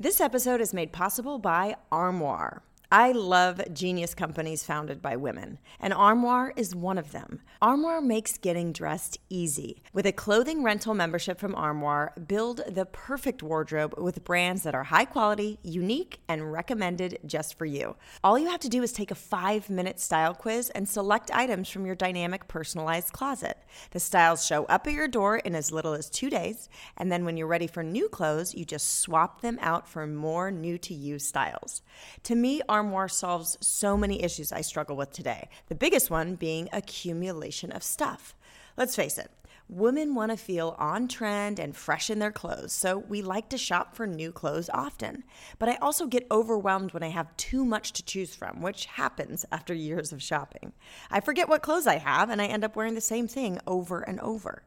This episode is made possible by Armoire. I love genius companies founded by women, and Armoire is one of them. Armoire makes getting dressed easy. With a clothing rental membership from Armoire, build the perfect wardrobe with brands that are high quality, unique, and recommended just for you. All you have to do is take a five minute style quiz and select items from your dynamic personalized closet. The styles show up at your door in as little as two days, and then when you're ready for new clothes, you just swap them out for more new to you styles. To me, Armoire Armoire solves so many issues I struggle with today, the biggest one being accumulation of stuff. Let's face it, women want to feel on trend and fresh in their clothes, so we like to shop for new clothes often. But I also get overwhelmed when I have too much to choose from, which happens after years of shopping. I forget what clothes I have, and I end up wearing the same thing over and over.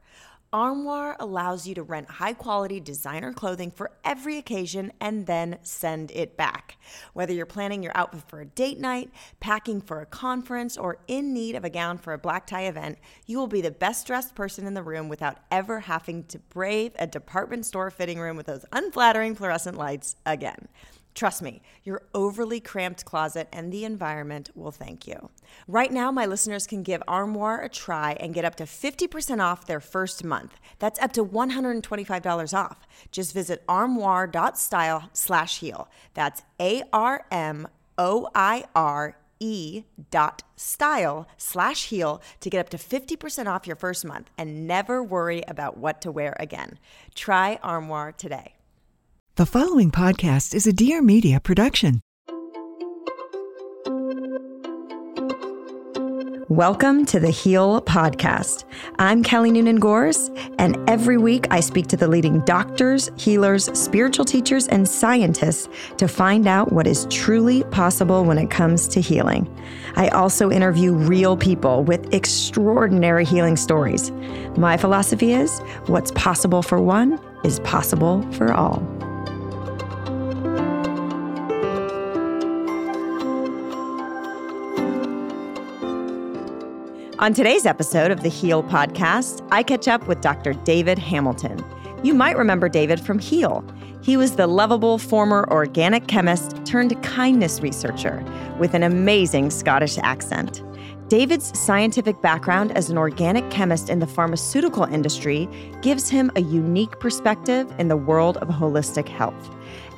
Armoire allows you to rent high quality designer clothing for every occasion and then send it back. Whether you're planning your outfit for a date night, packing for a conference, or in need of a gown for a black tie event, you will be the best dressed person in the room without ever having to brave a department store fitting room with those unflattering fluorescent lights again. Trust me, your overly cramped closet and the environment will thank you. Right now, my listeners can give Armoire a try and get up to 50% off their first month. That's up to $125 off. Just visit armoire.style slash heal. That's A R M O I R E dot style slash heal to get up to 50% off your first month and never worry about what to wear again. Try Armoire today. The following podcast is a Dear Media production. Welcome to the Heal Podcast. I'm Kelly Noonan Gores, and every week I speak to the leading doctors, healers, spiritual teachers, and scientists to find out what is truly possible when it comes to healing. I also interview real people with extraordinary healing stories. My philosophy is what's possible for one is possible for all. On today's episode of the Heal podcast, I catch up with Dr. David Hamilton. You might remember David from Heal. He was the lovable former organic chemist turned kindness researcher with an amazing Scottish accent. David's scientific background as an organic chemist in the pharmaceutical industry gives him a unique perspective in the world of holistic health.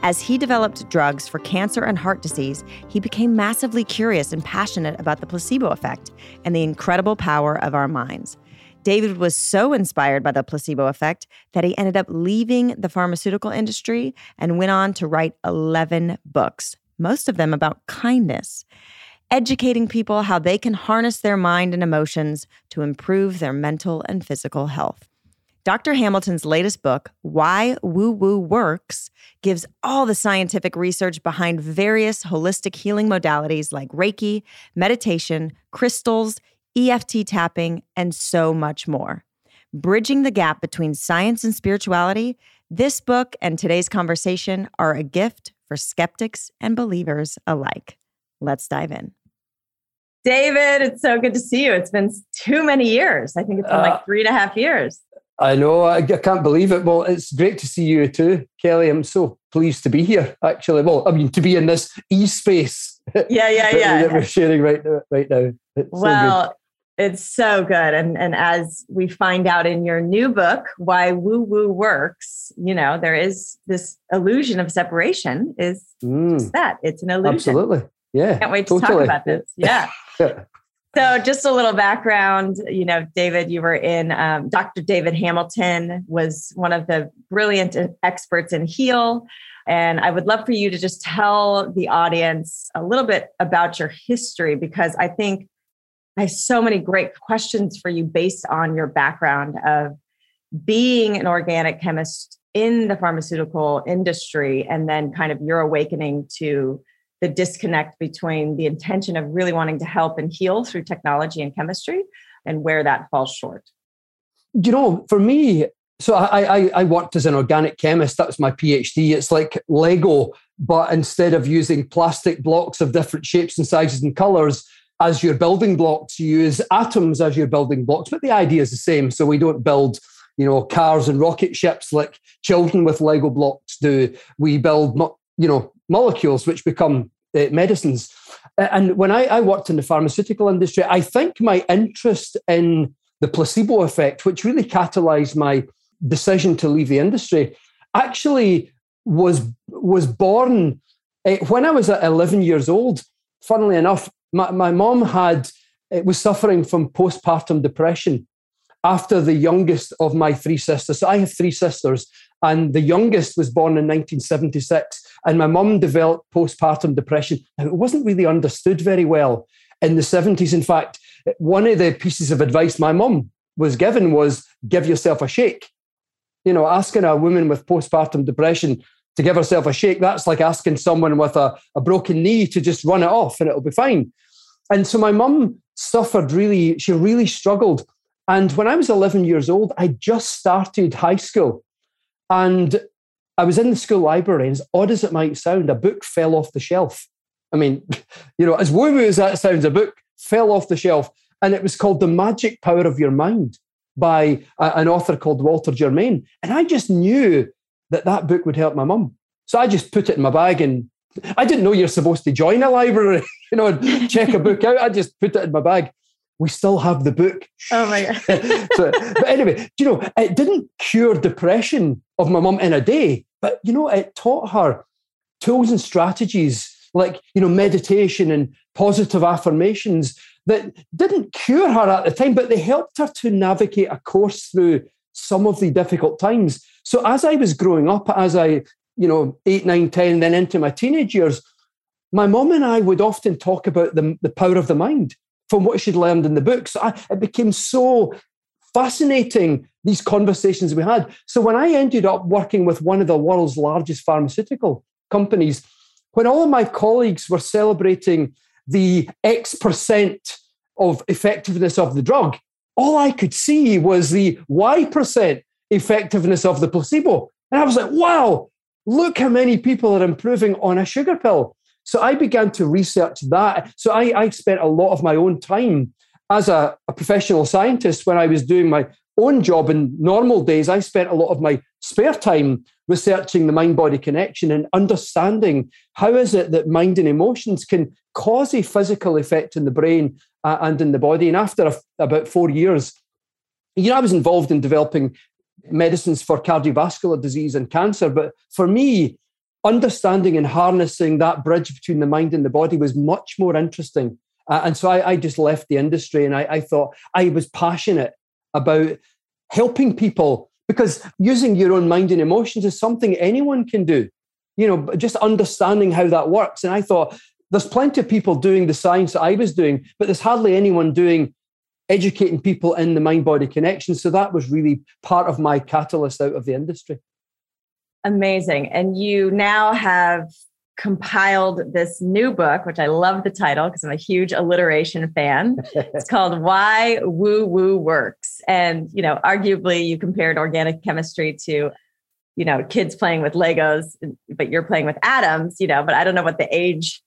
As he developed drugs for cancer and heart disease, he became massively curious and passionate about the placebo effect and the incredible power of our minds. David was so inspired by the placebo effect that he ended up leaving the pharmaceutical industry and went on to write 11 books, most of them about kindness, educating people how they can harness their mind and emotions to improve their mental and physical health. Dr. Hamilton's latest book, Why Woo Woo Works, gives all the scientific research behind various holistic healing modalities like Reiki, meditation, crystals, EFT tapping, and so much more. Bridging the gap between science and spirituality, this book and today's conversation are a gift for skeptics and believers alike. Let's dive in. David, it's so good to see you. It's been too many years. I think it's been like uh, three and a half years. I know. I, I, can't believe it. Well, it's great to see you too, Kelly. I'm so pleased to be here. Actually, well, I mean, to be in this e space. Yeah, yeah, yeah. that we're sharing right now. Right now. It's well, so it's so good, and and as we find out in your new book, why woo woo works. You know, there is this illusion of separation. Is mm. that? It's an illusion. Absolutely. Yeah. Can't wait to totally. talk about this. Yeah. yeah. So, just a little background. You know, David, you were in. Um, Dr. David Hamilton was one of the brilliant experts in Heal, and I would love for you to just tell the audience a little bit about your history because I think I have so many great questions for you based on your background of being an organic chemist in the pharmaceutical industry, and then kind of your awakening to the disconnect between the intention of really wanting to help and heal through technology and chemistry and where that falls short? You know, for me, so I, I, I worked as an organic chemist. That was my PhD. It's like Lego, but instead of using plastic blocks of different shapes and sizes and colors as your building blocks, you use atoms as your building blocks. But the idea is the same. So we don't build you know, cars and rocket ships like children with Lego blocks do. We build you know, molecules which become uh, medicines. And when I, I worked in the pharmaceutical industry, I think my interest in the placebo effect, which really catalyzed my decision to leave the industry, actually was was born uh, when I was at 11 years old. Funnily enough, my, my mom had uh, was suffering from postpartum depression after the youngest of my three sisters. So I have three sisters, and the youngest was born in 1976. And my mum developed postpartum depression. Now, it wasn't really understood very well in the 70s. In fact, one of the pieces of advice my mum was given was give yourself a shake. You know, asking a woman with postpartum depression to give herself a shake, that's like asking someone with a, a broken knee to just run it off and it'll be fine. And so my mum suffered really, she really struggled. And when I was 11 years old, I just started high school. And I was in the school library, and as odd as it might sound, a book fell off the shelf. I mean, you know, as woo woo as that sounds, a book fell off the shelf. And it was called The Magic Power of Your Mind by a, an author called Walter Germain. And I just knew that that book would help my mum. So I just put it in my bag and I didn't know you're supposed to join a library, you know, and check a book out. I just put it in my bag. We still have the book. Oh my God. so, but anyway, you know, it didn't cure depression of my mum in a day, but you know, it taught her tools and strategies like, you know, meditation and positive affirmations that didn't cure her at the time, but they helped her to navigate a course through some of the difficult times. So as I was growing up, as I, you know, eight, nine, 10, then into my teenage years, my mom and I would often talk about the, the power of the mind from what she'd learned in the books. I, it became so fascinating, these conversations we had. So when I ended up working with one of the world's largest pharmaceutical companies, when all of my colleagues were celebrating the X percent of effectiveness of the drug, all I could see was the Y percent effectiveness of the placebo. And I was like, wow, look how many people are improving on a sugar pill. So I began to research that. So I, I spent a lot of my own time as a, a professional scientist when I was doing my own job in normal days. I spent a lot of my spare time researching the mind body connection and understanding how is it that mind and emotions can cause a physical effect in the brain uh, and in the body. And after a, about four years, you know, I was involved in developing medicines for cardiovascular disease and cancer. But for me, understanding and harnessing that bridge between the mind and the body was much more interesting. Uh, and so I, I, just left the industry and I, I thought I was passionate about helping people because using your own mind and emotions is something anyone can do. You know, just understanding how that works. And I thought there's plenty of people doing the science that I was doing, but there's hardly anyone doing educating people in the mind body connection. So that was really part of my catalyst out of the industry. Amazing. And you now have compiled this new book, which I love the title because I'm a huge alliteration fan. it's called Why Woo Woo Works. And, you know, arguably you compared organic chemistry to, you know, kids playing with Legos, but you're playing with atoms, you know, but I don't know what the age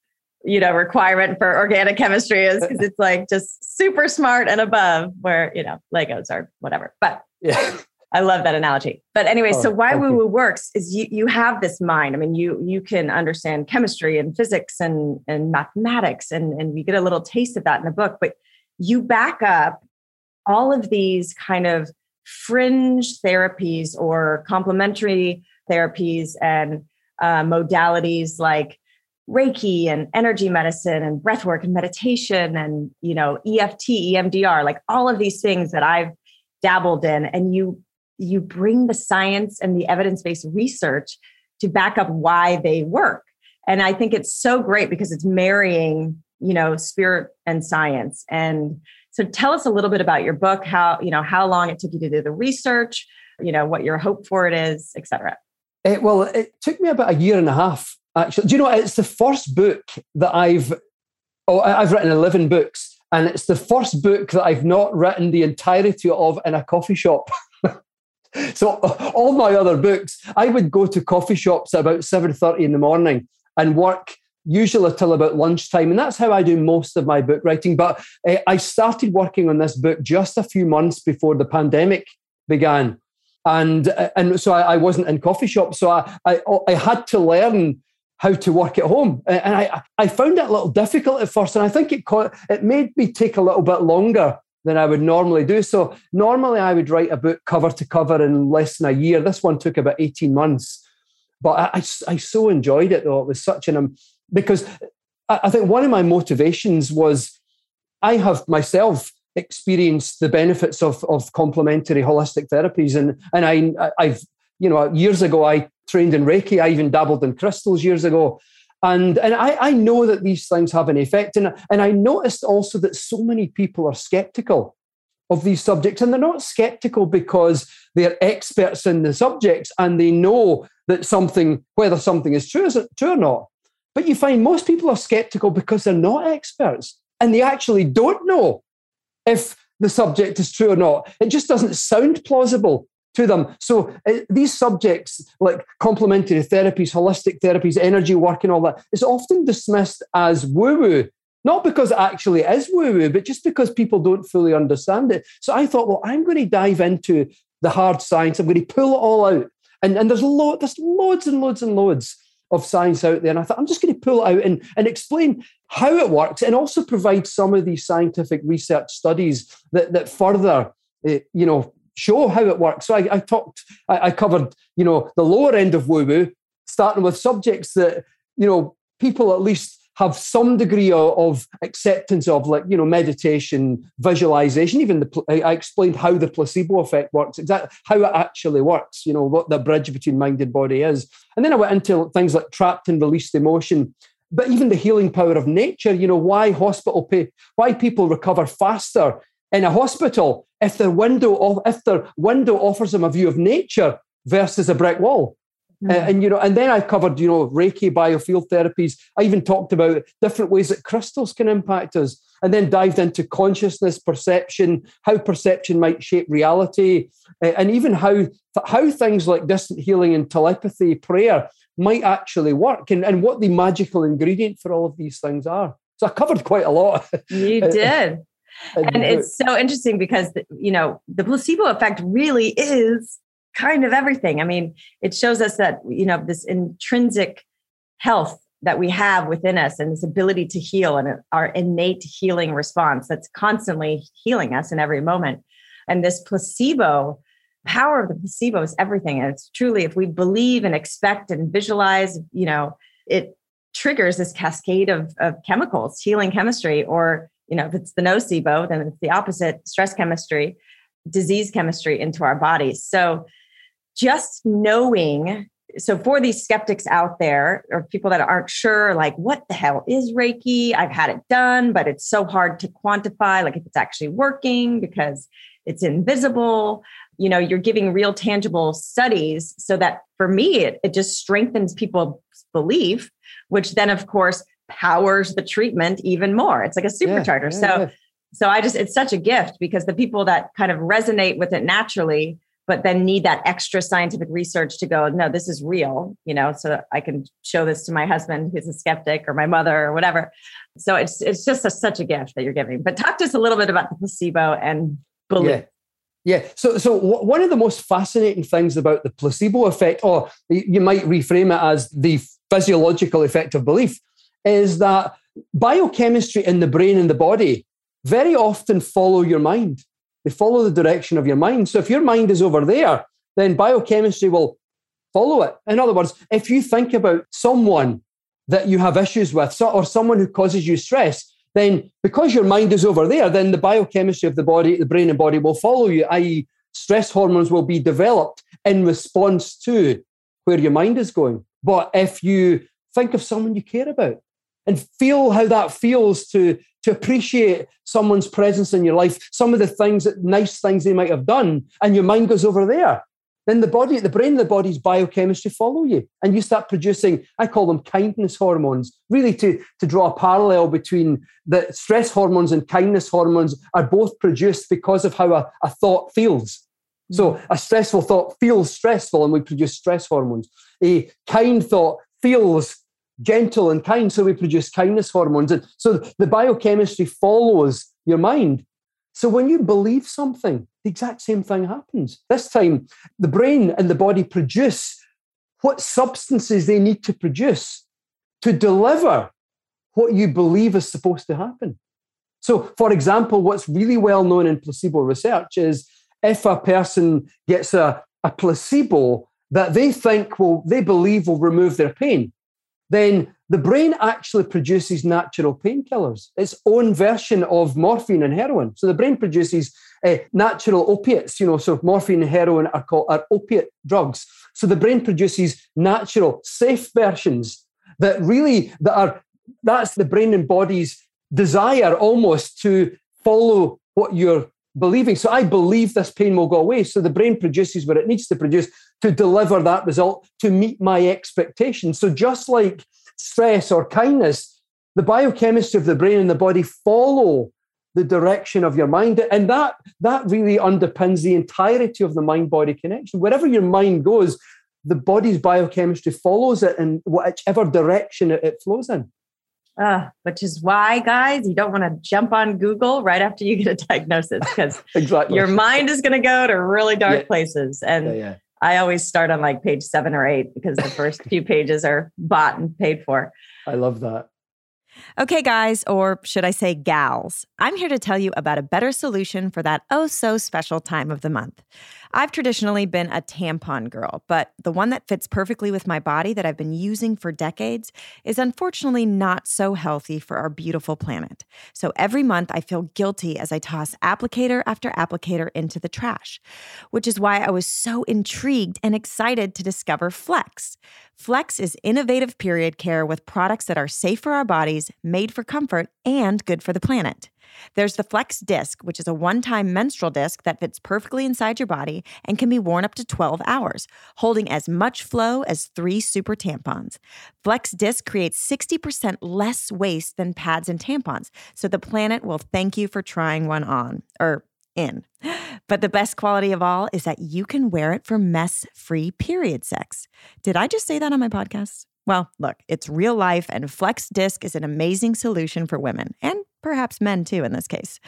you know requirement for organic chemistry is because it's like just super smart and above where you know legos are whatever but yeah i love that analogy. But anyway oh, so why woo woo works is you you have this mind. I mean you you can understand chemistry and physics and and mathematics and and you get a little taste of that in the book but you back up all of these kind of fringe therapies or complementary therapies and uh, modalities like Reiki and energy medicine and breath work and meditation and you know EFT, EMDR, like all of these things that I've dabbled in and you you bring the science and the evidence-based research to back up why they work. And I think it's so great because it's marrying, you know, spirit and science. And so tell us a little bit about your book, how, you know, how long it took you to do the research, you know, what your hope for it is, et cetera. It, well, it took me about a year and a half actually. Do you know it's the first book that I've oh I've written eleven books, and it's the first book that I've not written the entirety of in a coffee shop. so all my other books, I would go to coffee shops at about seven thirty in the morning and work usually till about lunchtime. And that's how I do most of my book writing. But uh, I started working on this book just a few months before the pandemic began. And, and so I, I wasn't in coffee shops. So I, I, I had to learn how to work at home. And I, I found it a little difficult at first. And I think it, it made me take a little bit longer than I would normally do. So normally I would write a book cover to cover in less than a year. This one took about 18 months. But I, I, I so enjoyed it though. It was such an, because I, I think one of my motivations was I have myself experienced the benefits of, of complementary holistic therapies. And, and I, I've, you know, years ago, I trained in Reiki. I even dabbled in crystals years ago. And, and I, I know that these things have an effect. And, and I noticed also that so many people are skeptical of these subjects. And they're not skeptical because they're experts in the subjects and they know that something, whether something is true, is true or not. But you find most people are skeptical because they're not experts and they actually don't know if the subject is true or not. It just doesn't sound plausible to them. So uh, these subjects, like complementary therapies, holistic therapies, energy work, and all that, is often dismissed as woo-woo. Not because it actually is woo-woo, but just because people don't fully understand it. So I thought, well, I'm going to dive into the hard science. I'm going to pull it all out. And, and there's, lo- there's loads and loads and loads of science out there. And I thought, I'm just going to pull it out and, and explain how it works and also provide some of these scientific research studies that, that further, uh, you know, show how it works. So I, I talked, I, I, covered, you know, the lower end of woo woo, starting with subjects that, you know, people at least have some degree of, acceptance of, like, you know, meditation, visualization. Even the, I explained how the placebo effect works, exactly how it actually works, you know, what the bridge between mind and body is. And then I went into things like trapped and released emotion but even the healing power of nature you know why hospital pay why people recover faster in a hospital if their window if their window offers them a view of nature versus a brick wall. Mm. Uh, and you know, and then I've covered you know Reiki, biofield therapies. I even talked about different ways that crystals can impact us, and then dived into consciousness, perception, how perception might shape reality, and even how how things like distant healing and telepathy, prayer might actually work, and, and what the magical ingredient for all of these things are. So I covered quite a lot. You did and it's so interesting because you know the placebo effect really is kind of everything. I mean it shows us that you know this intrinsic health that we have within us and this ability to heal and our innate healing response that's constantly healing us in every moment. And this placebo power of the placebo is everything. And it's truly if we believe and expect and visualize you know it triggers this cascade of, of chemicals healing chemistry or you know, if it's the nocebo, then it's the opposite stress chemistry, disease chemistry into our bodies. So just knowing, so for these skeptics out there or people that aren't sure, like, what the hell is Reiki? I've had it done, but it's so hard to quantify, like if it's actually working because it's invisible. You know, you're giving real tangible studies so that for me, it, it just strengthens people's belief, which then, of course, powers the treatment even more. It's like a supercharger. Yeah, yeah, so, yeah. so I just, it's such a gift because the people that kind of resonate with it naturally, but then need that extra scientific research to go, no, this is real, you know, so I can show this to my husband who's a skeptic or my mother or whatever. So it's, it's just a, such a gift that you're giving. But talk to us a little bit about the placebo and belief. Yeah. So, so one of the most fascinating things about the placebo effect, or you might reframe it as the physiological effect of belief, is that biochemistry in the brain and the body very often follow your mind. They follow the direction of your mind. So if your mind is over there, then biochemistry will follow it. In other words, if you think about someone that you have issues with or someone who causes you stress, then because your mind is over there, then the biochemistry of the body, the brain and body will follow you, i.e., stress hormones will be developed in response to where your mind is going. But if you think of someone you care about, and feel how that feels to to appreciate someone's presence in your life, some of the things that nice things they might have done, and your mind goes over there. Then the body, the brain, the body's biochemistry follow you, and you start producing. I call them kindness hormones. Really, to to draw a parallel between the stress hormones and kindness hormones are both produced because of how a, a thought feels. So mm. a stressful thought feels stressful, and we produce stress hormones. A kind thought feels gentle and kind, so we produce kindness hormones. And so the biochemistry follows your mind. So when you believe something, the exact same thing happens. This time, the brain and the body produce what substances they need to produce to deliver what you believe is supposed to happen. So, for example, what's really well known in placebo research is if a person gets a, a placebo that they think will, they believe will remove their pain, then the brain actually produces natural painkillers, its own version of morphine and heroin. So the brain produces uh, natural opiates, you know, so morphine and heroin are called are opiate drugs. So the brain produces natural, safe versions that really that are that's the brain and body's desire almost to follow what you're believing. So I believe this pain will go away. So the brain produces what it needs to produce to deliver that result to meet my expectations. So just like stress or kindness, the biochemistry of the brain and the body follow the direction of your mind. And that, that really underpins the entirety of the mind body connection. Wherever your mind goes, the body's biochemistry follows it in whichever direction it, flows in. Uh, which is why, guys, you don't want to jump on Google right after you get a diagnosis because exactly. your mind is going to go to really dark yeah. places. And yeah, yeah. I always start on like page seven or eight because the first few pages are bought and paid for. I love that. Okay, guys, or should I say gals, I'm here to tell you about a better solution for that oh so special time of the month. I've traditionally been a tampon girl, but the one that fits perfectly with my body that I've been using for decades is unfortunately not so healthy for our beautiful planet. So every month I feel guilty as I toss applicator after applicator into the trash, which is why I was so intrigued and excited to discover Flex. Flex is innovative period care with products that are safe for our bodies, made for comfort, and good for the planet. There's the Flex Disc, which is a one time menstrual disc that fits perfectly inside your body and can be worn up to 12 hours, holding as much flow as three super tampons. Flex Disc creates 60% less waste than pads and tampons, so the planet will thank you for trying one on, or in. But the best quality of all is that you can wear it for mess free period sex. Did I just say that on my podcast? Well, look, it's real life, and Flex Disc is an amazing solution for women and perhaps men too in this case.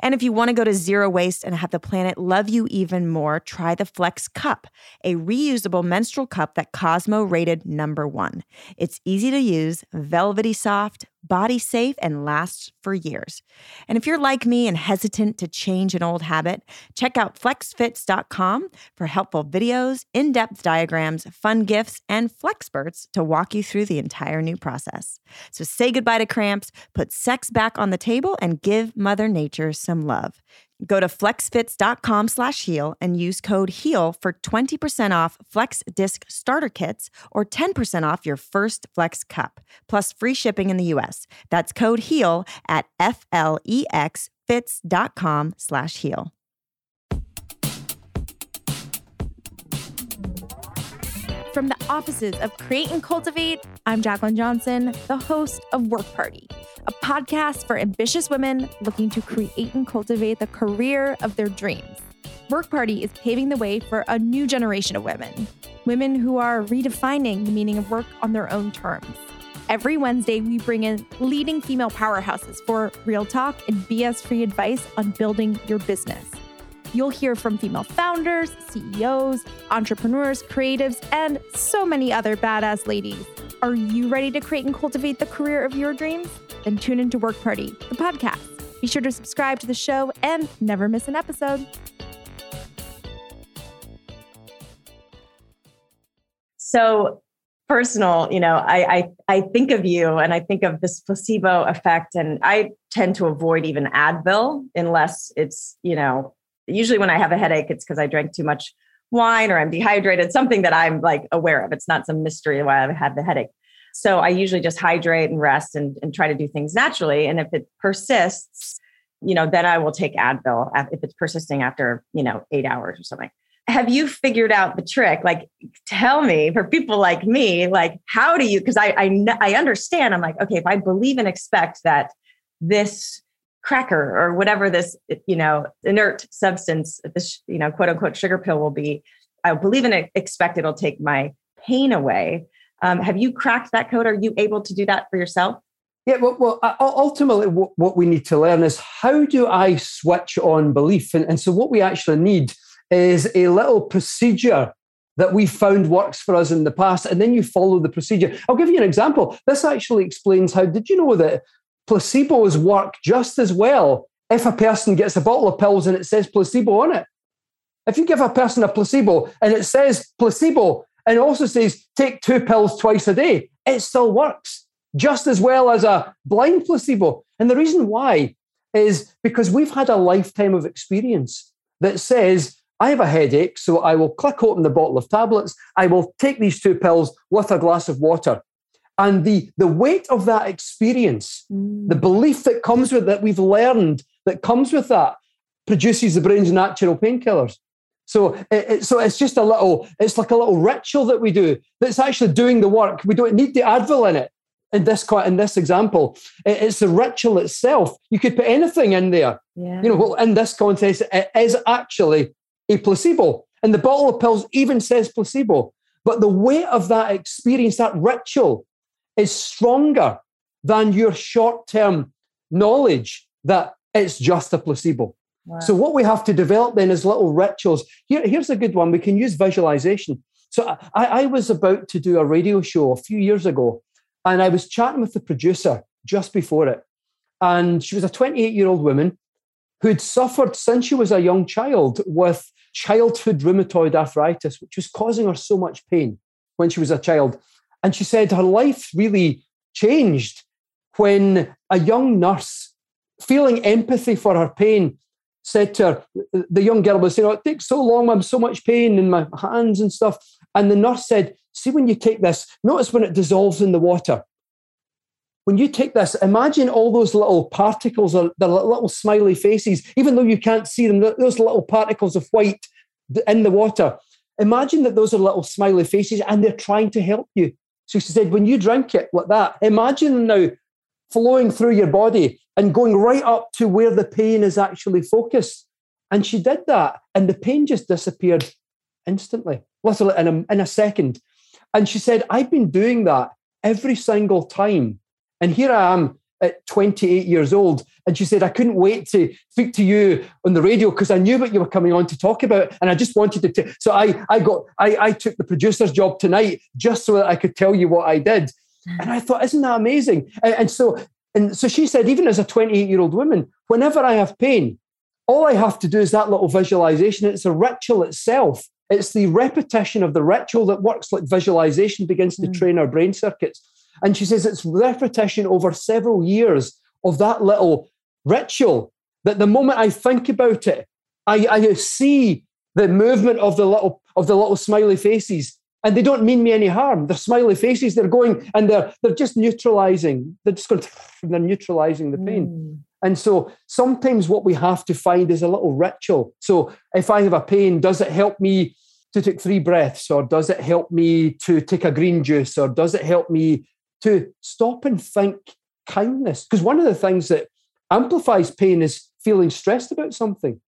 And if you want to go to zero waste and have the planet love you even more, try the Flex Cup, a reusable menstrual cup that Cosmo rated number one. It's easy to use, velvety soft, body safe, and lasts for years. And if you're like me and hesitant to change an old habit, check out flexfits.com for helpful videos, in depth diagrams, fun gifts, and flexperts to walk you through the entire new process. So say goodbye to cramps, put sex back on the table, and give Mother Nature some love. Go to flexfits.com slash heal and use code HEAL for 20% off Flex Disc Starter Kits or 10% off your first Flex Cup, plus free shipping in the US. That's code HEAL at F-L-E-X-Fits.com slash heal. From the offices of Create and Cultivate, I'm Jaclyn Johnson, the host of Work Party a podcast for ambitious women looking to create and cultivate the career of their dreams. Work Party is paving the way for a new generation of women, women who are redefining the meaning of work on their own terms. Every Wednesday, we bring in leading female powerhouses for real talk and BS free advice on building your business. You'll hear from female founders, CEOs, entrepreneurs, creatives, and so many other badass ladies. Are you ready to create and cultivate the career of your dreams? Then tune into Work Party, the podcast. Be sure to subscribe to the show and never miss an episode. So personal, you know, I, I I think of you and I think of this placebo effect, and I tend to avoid even Advil unless it's, you know, usually when I have a headache, it's because I drank too much wine or I'm dehydrated, something that I'm like aware of. It's not some mystery why I've had the headache. So I usually just hydrate and rest and, and try to do things naturally. And if it persists, you know, then I will take Advil if it's persisting after, you know, eight hours or something. Have you figured out the trick? Like, tell me for people like me, like, how do you? Because I, I I understand. I'm like, okay, if I believe and expect that this cracker or whatever this, you know, inert substance, this, you know, quote unquote sugar pill will be, I believe and expect it'll take my pain away. Um, have you cracked that code? Are you able to do that for yourself? Yeah, well, well ultimately, what we need to learn is how do I switch on belief? And, and so, what we actually need is a little procedure that we found works for us in the past, and then you follow the procedure. I'll give you an example. This actually explains how did you know that placebos work just as well if a person gets a bottle of pills and it says placebo on it? If you give a person a placebo and it says placebo and also says take two pills twice a day, it still works just as well as a blind placebo. And the reason why is because we've had a lifetime of experience that says, I have a headache, so I will click open the bottle of tablets. I will take these two pills with a glass of water. And the, the weight of that experience, mm. the belief that comes with that we've learned that comes with that, produces the brain's natural painkillers. So, it, so it's just a little, it's like a little ritual that we do that's actually doing the work. We don't need the Advil in it in this in this example, it's the ritual itself. You could put anything in there. Yeah. You know, well, in this context, it is actually a placebo. And the bottle of pills even says placebo. But the weight of that experience, that ritual, is stronger than your short-term knowledge that it's just a placebo. So what we have to develop then is little rituals. Here, here's a good one. We can use visualization. So I, I was about to do a radio show a few years ago and I was chatting with the producer just before it. And she was a 28 year old woman who'd suffered since she was a young child with childhood rheumatoid arthritis, which was causing her so much pain when she was a child. And she said her life really changed when a young nurse, feeling empathy for her pain, said to her, the young girl was saying, Oh, it takes so long, I'm so much pain in my hands and stuff. And the nurse said, See, when you take this, notice when it dissolves in the water. When you take this, imagine all those little particles, the little smiley faces, even though you can't see them, those little particles of white in the water. Imagine that those are little smiley faces and they're trying to help you. So she said, when you drink it like that, imagine now flowing through your body and going right up to where the pain is actually focused. And she did that, and the pain just disappeared instantly, literally in a, in a second. And she said, I've been doing that every single time. And here I am at 28 years old. And she said, I couldn't wait to speak to you on the radio because I knew what you were coming on to talk about. And I just wanted to. T- so I, I got, I, I took the producer's job tonight just so that I could tell you what I did. And I thought, isn't that amazing? And, and so, and so she said, even as a 28 year old woman, whenever I have pain, all I have to do is that little visualization. It's a ritual itself it's the repetition of the ritual that works like visualization begins to mm. train our brain circuits. And she says it's repetition over several years of that little ritual that the moment I think about it, I, I see the movement of the little of the little smiley faces and they don't mean me any harm. They're smiley faces. They're going and they're they're just neutralizing. They're just going. They're neutralizing the pain. Mm. And so sometimes what we have to find is a little ritual. So if I have a pain, does it help me to take three breaths, or does it help me to take a green juice, or does it help me to stop and think kindness? Because one of the things that amplifies pain is feeling stressed about something.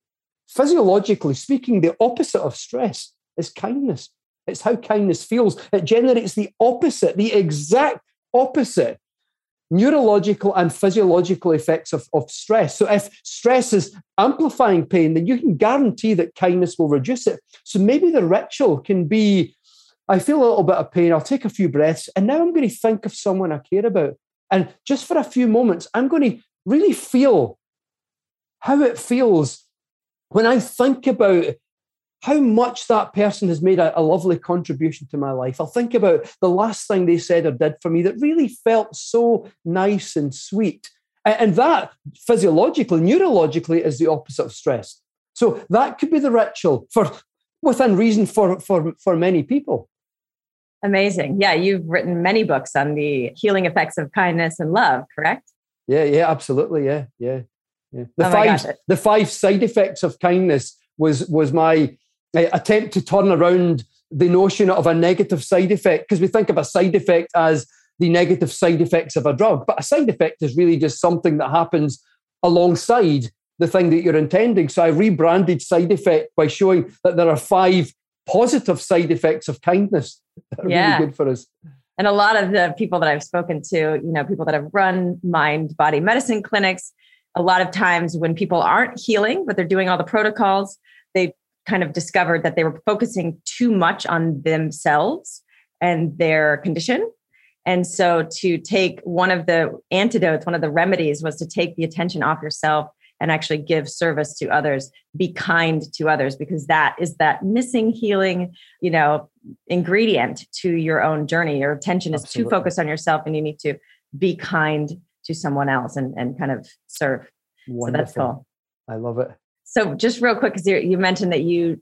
Physiologically speaking, the opposite of stress is kindness. It's how kindness feels. It generates the opposite, the exact opposite neurological and physiological effects of, of stress. So, if stress is amplifying pain, then you can guarantee that kindness will reduce it. So, maybe the ritual can be I feel a little bit of pain, I'll take a few breaths, and now I'm going to think of someone I care about. And just for a few moments, I'm going to really feel how it feels when I think about how much that person has made a, a, lovely contribution to my life. I'll think about the last thing they said or did for me that really felt so nice and sweet. And, and that physiologically, neurologically, is the opposite of stress. So that could be the ritual for within reason for, for, for many people. Amazing. Yeah, you've written many books on the healing effects of kindness and love, correct? Yeah, yeah, absolutely. Yeah, yeah. yeah. The oh five the five side effects of kindness was was my Uh, attempt to turn around the notion of a negative side effect because we think of a side effect as the negative side effects of a drug, but a side effect is really just something that happens alongside the thing that you're intending. So I rebranded side effect by showing that there are five positive side effects of kindness that are yeah. really good for us. And a lot of the people that I've spoken to, you know, people that have run mind body medicine clinics, a lot of times when people aren't healing, but they're doing all the protocols, kind of discovered that they were focusing too much on themselves and their condition. And so to take one of the antidotes, one of the remedies was to take the attention off yourself and actually give service to others be kind to others because that is that missing healing you know ingredient to your own journey your attention is Absolutely. too focused on yourself and you need to be kind to someone else and, and kind of serve Wonderful. so that's cool i love it so just real quick because you mentioned that you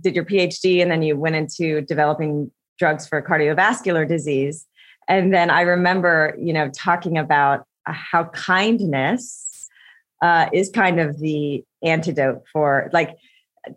did your phd and then you went into developing drugs for cardiovascular disease and then i remember you know talking about how kindness uh, is kind of the antidote for like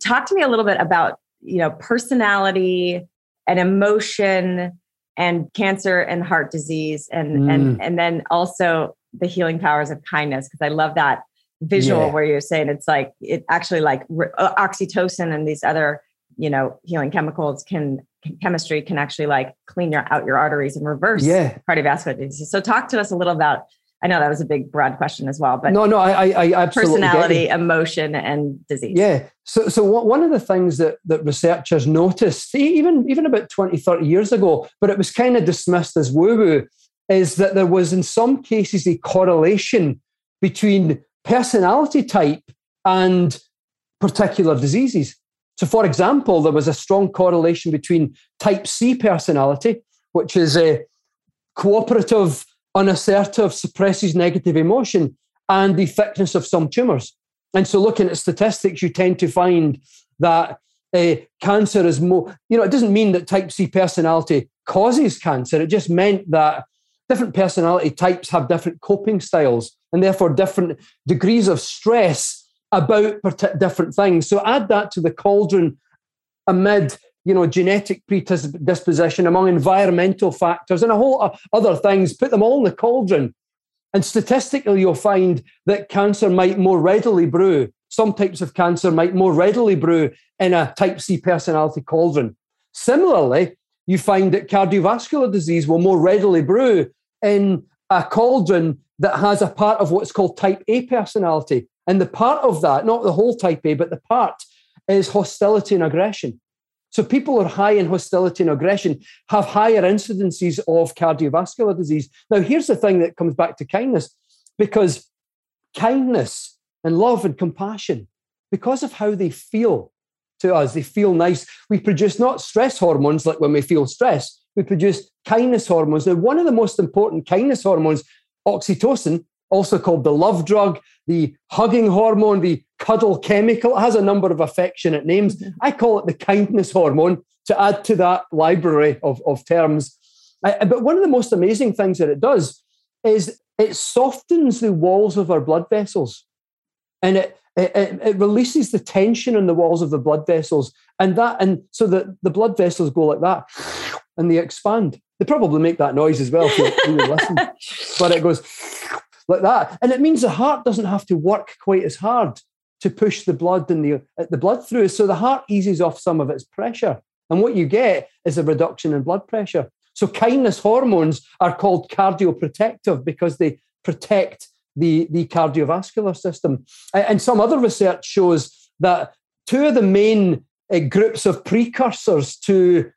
talk to me a little bit about you know personality and emotion and cancer and heart disease and mm. and and then also the healing powers of kindness because i love that visual yeah. where you're saying it's like it actually like uh, oxytocin and these other you know healing chemicals can chemistry can actually like clean your out your arteries and reverse yeah. cardiovascular disease so talk to us a little about I know that was a big, broad question as well, but no, no, I, I absolutely personality, emotion, and disease. Yeah. So, so one of the things that that researchers noticed, even even about 20, 30 years ago, but it was kind of dismissed as woo woo, is that there was in some cases a correlation between personality type and particular diseases. So, for example, there was a strong correlation between type C personality, which is a cooperative unassertive, suppresses negative emotion, and the thickness of some tumors. And so, looking at statistics, you tend to find that uh, cancer is more, you know, it doesn't mean that type C personality causes cancer. It just meant that different personality types have different coping styles and therefore different degrees of stress about different things. So, add that to the cauldron amid you know, genetic predisposition, among environmental factors, and a whole other things. Put them all in the cauldron, and statistically, you'll find that cancer might more readily brew. Some types of cancer might more readily brew in a type C personality cauldron. Similarly, you find that cardiovascular disease will more readily brew in a cauldron that has a part of what's called type A personality. And the part of that, not the whole type A, but the part is hostility and aggression. So people who are high in hostility and aggression have higher incidences of cardiovascular disease. Now, here's the thing that comes back to kindness, because kindness and love and compassion, because of how they feel to us, they feel nice. We produce not stress hormones like when we feel stress, we produce kindness hormones. Now, one of the most important kindness hormones, oxytocin, also called the love drug, the hugging hormone, the cuddle chemical. It has a number of affectionate names. Mm-hmm. I call it the kindness hormone to add to that library of, of terms. I, but one of the most amazing things that it does is it softens the walls of our blood vessels and it, it, it releases the tension in the walls of the blood vessels. And that, and so that the blood vessels go like that and they expand. They probably make that noise as well you, listen, but it goes like that. And it means the heart doesn't have to work quite as hard to push the blood and the, the blood through. So the heart eases off some of its pressure. And what you get is a reduction in blood pressure. So kindness hormones are called cardioprotective because they protect the, the cardiovascular system. And some other research shows that two of the main uh, groups of precursors to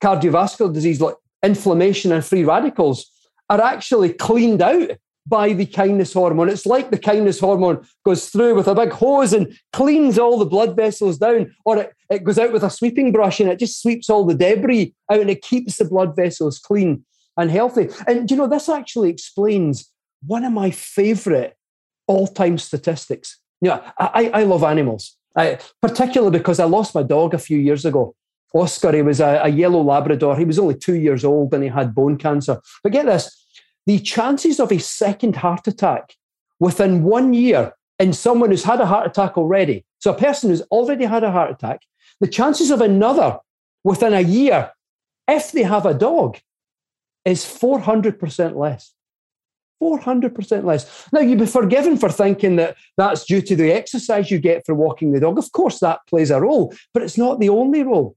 cardiovascular disease, like inflammation and free radicals, are actually cleaned out by the kindness hormone. It's like the kindness hormone goes through with a big hose and cleans all the blood vessels down, or it, it goes out with a sweeping brush and it just sweeps all the debris out and it keeps the blood vessels clean and healthy. And you know, this actually explains one of my favorite all time statistics. Yeah, I, I love animals, I, particularly because I lost my dog a few years ago. Oscar, he was a, a yellow Labrador. He was only two years old and he had bone cancer. But get this the chances of a second heart attack within one year in someone who's had a heart attack already, so a person who's already had a heart attack, the chances of another within a year, if they have a dog, is 400% less. 400% less. Now, you'd be forgiven for thinking that that's due to the exercise you get for walking the dog. Of course, that plays a role, but it's not the only role.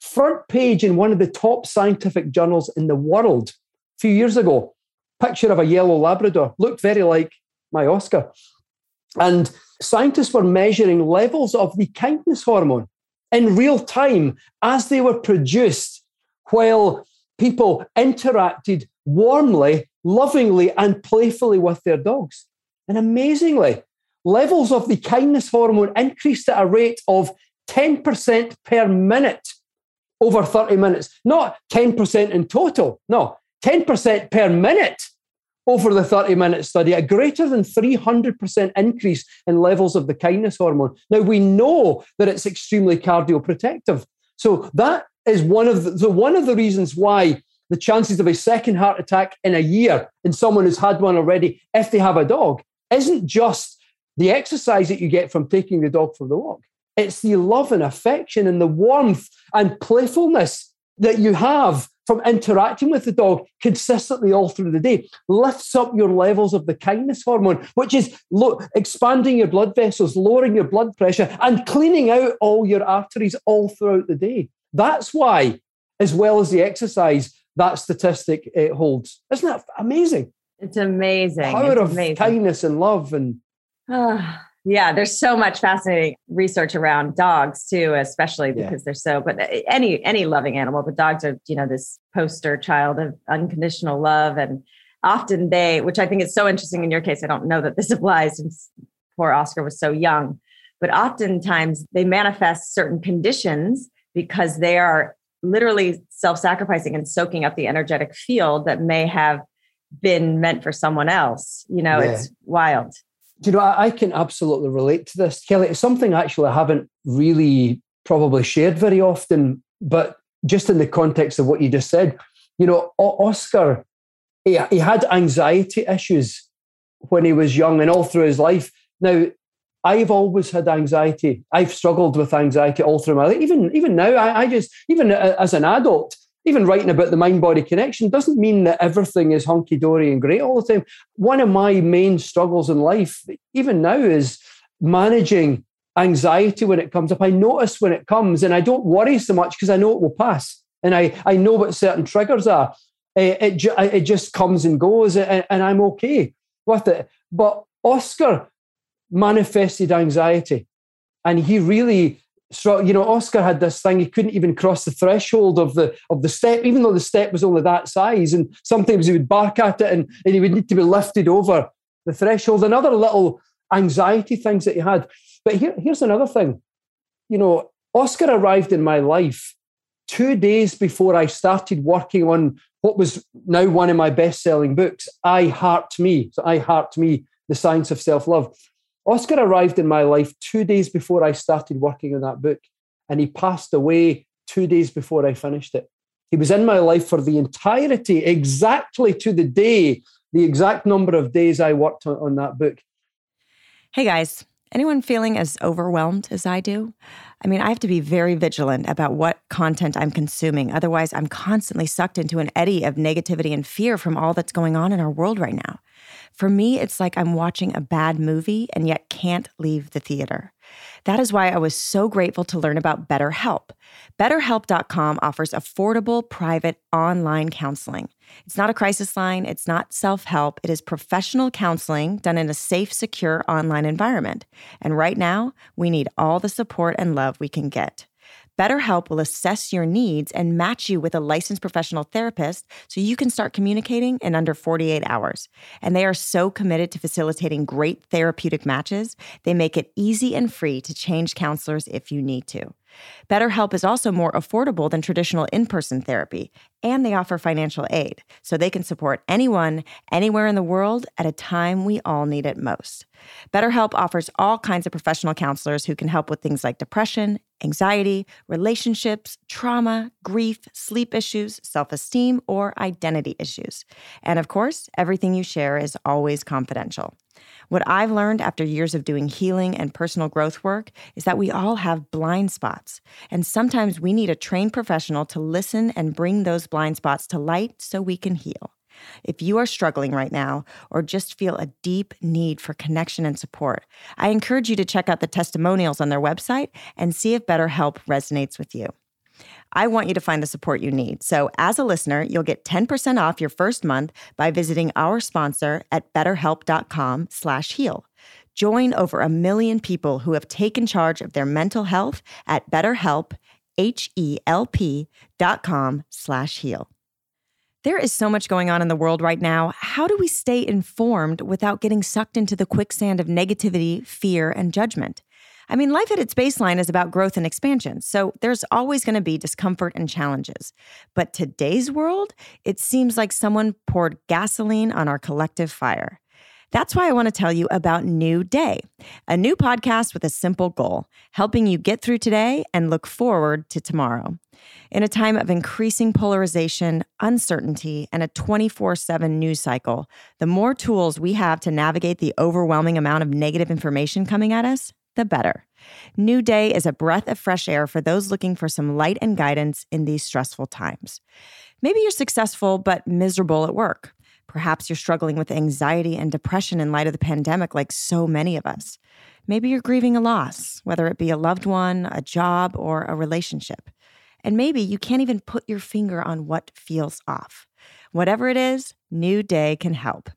Front page in one of the top scientific journals in the world a few years ago picture of a yellow Labrador, looked very like my Oscar. And scientists were measuring levels of the kindness hormone in real time as they were produced while people interacted warmly, lovingly, and playfully with their dogs. And amazingly, levels of the kindness hormone increased at a rate of 10% per minute over 30 minutes. Not 10% in total, no, 10% per minute over the 30 minute study, a greater than 300% increase in levels of the kindness hormone. Now, we know that it's extremely cardioprotective. So, that is one of the, so one of the reasons why the chances of a second heart attack in a year in someone who's had one already, if they have a dog, isn't just the exercise that you get from taking the dog for the walk. It's the love and affection and the warmth and playfulness that you have from interacting with the dog consistently all through the day lifts up your levels of the kindness hormone, which is lo- expanding your blood vessels, lowering your blood pressure, and cleaning out all your arteries all throughout the day. That's why, as well as the exercise, that statistic uh, holds. Isn't that amazing? It's amazing. Power it's of amazing. kindness and love and yeah, there's so much fascinating research around dogs too, especially because yeah. they're so. But uh, any any loving animal, but dogs are you know this poster child of unconditional love, and often they, which I think is so interesting in your case. I don't know that this applies since poor Oscar was so young, but oftentimes they manifest certain conditions because they are literally self-sacrificing and soaking up the energetic field that may have been meant for someone else. You know, yeah. it's wild. You know, I, I can absolutely relate to this, Kelly. It's something actually I haven't really probably shared very often, but just in the context of what you just said, you know, Oscar, he, he had anxiety issues when he was young and all through his life. Now, I've always had anxiety. I've struggled with anxiety all through my life. Even even now, I, I just even as an adult, even writing about the mind body connection doesn't mean that everything is hunky dory and great all the time. One of my main struggles in life, even now, is managing anxiety when it comes up. I notice when it comes and I don't worry so much because I know it will pass. And I, I know what certain triggers are. Eh, it, it, it just comes and goes and, and I'm okay with it. But Oscar manifested anxiety and he really you know, Oscar had this thing; he couldn't even cross the threshold of the of the step, even though the step was only that size. And sometimes he would bark at it, and, and he would need to be lifted over the threshold. And other little anxiety things that he had. But here, here's another thing. You know, Oscar arrived in my life two days before I started working on what was now one of my best-selling books, I Heart Me. So I Heart Me: The Science of Self-Love. Oscar arrived in my life two days before I started working on that book, and he passed away two days before I finished it. He was in my life for the entirety, exactly to the day, the exact number of days I worked on, on that book. Hey guys, anyone feeling as overwhelmed as I do? I mean, I have to be very vigilant about what content I'm consuming. Otherwise, I'm constantly sucked into an eddy of negativity and fear from all that's going on in our world right now. For me, it's like I'm watching a bad movie and yet can't leave the theater. That is why I was so grateful to learn about BetterHelp. BetterHelp.com offers affordable, private online counseling. It's not a crisis line, it's not self help, it is professional counseling done in a safe, secure online environment. And right now, we need all the support and love we can get. BetterHelp will assess your needs and match you with a licensed professional therapist so you can start communicating in under 48 hours. And they are so committed to facilitating great therapeutic matches, they make it easy and free to change counselors if you need to. BetterHelp is also more affordable than traditional in person therapy, and they offer financial aid, so they can support anyone, anywhere in the world at a time we all need it most. BetterHelp offers all kinds of professional counselors who can help with things like depression, anxiety, relationships, trauma, grief, sleep issues, self esteem, or identity issues. And of course, everything you share is always confidential. What I've learned after years of doing healing and personal growth work is that we all have blind spots. And sometimes we need a trained professional to listen and bring those blind spots to light so we can heal. If you are struggling right now or just feel a deep need for connection and support, I encourage you to check out the testimonials on their website and see if BetterHelp resonates with you. I want you to find the support you need. So, as a listener, you'll get 10% off your first month by visiting our sponsor at betterhelp.com/heal. Join over a million people who have taken charge of their mental health at BetterHelp, H-E-L-P dot com slash heal. There is so much going on in the world right now. How do we stay informed without getting sucked into the quicksand of negativity, fear, and judgment? I mean, life at its baseline is about growth and expansion, so there's always going to be discomfort and challenges. But today's world, it seems like someone poured gasoline on our collective fire. That's why I want to tell you about New Day, a new podcast with a simple goal, helping you get through today and look forward to tomorrow. In a time of increasing polarization, uncertainty, and a 24 7 news cycle, the more tools we have to navigate the overwhelming amount of negative information coming at us, the better. New Day is a breath of fresh air for those looking for some light and guidance in these stressful times. Maybe you're successful but miserable at work. Perhaps you're struggling with anxiety and depression in light of the pandemic, like so many of us. Maybe you're grieving a loss, whether it be a loved one, a job, or a relationship. And maybe you can't even put your finger on what feels off. Whatever it is, New Day can help.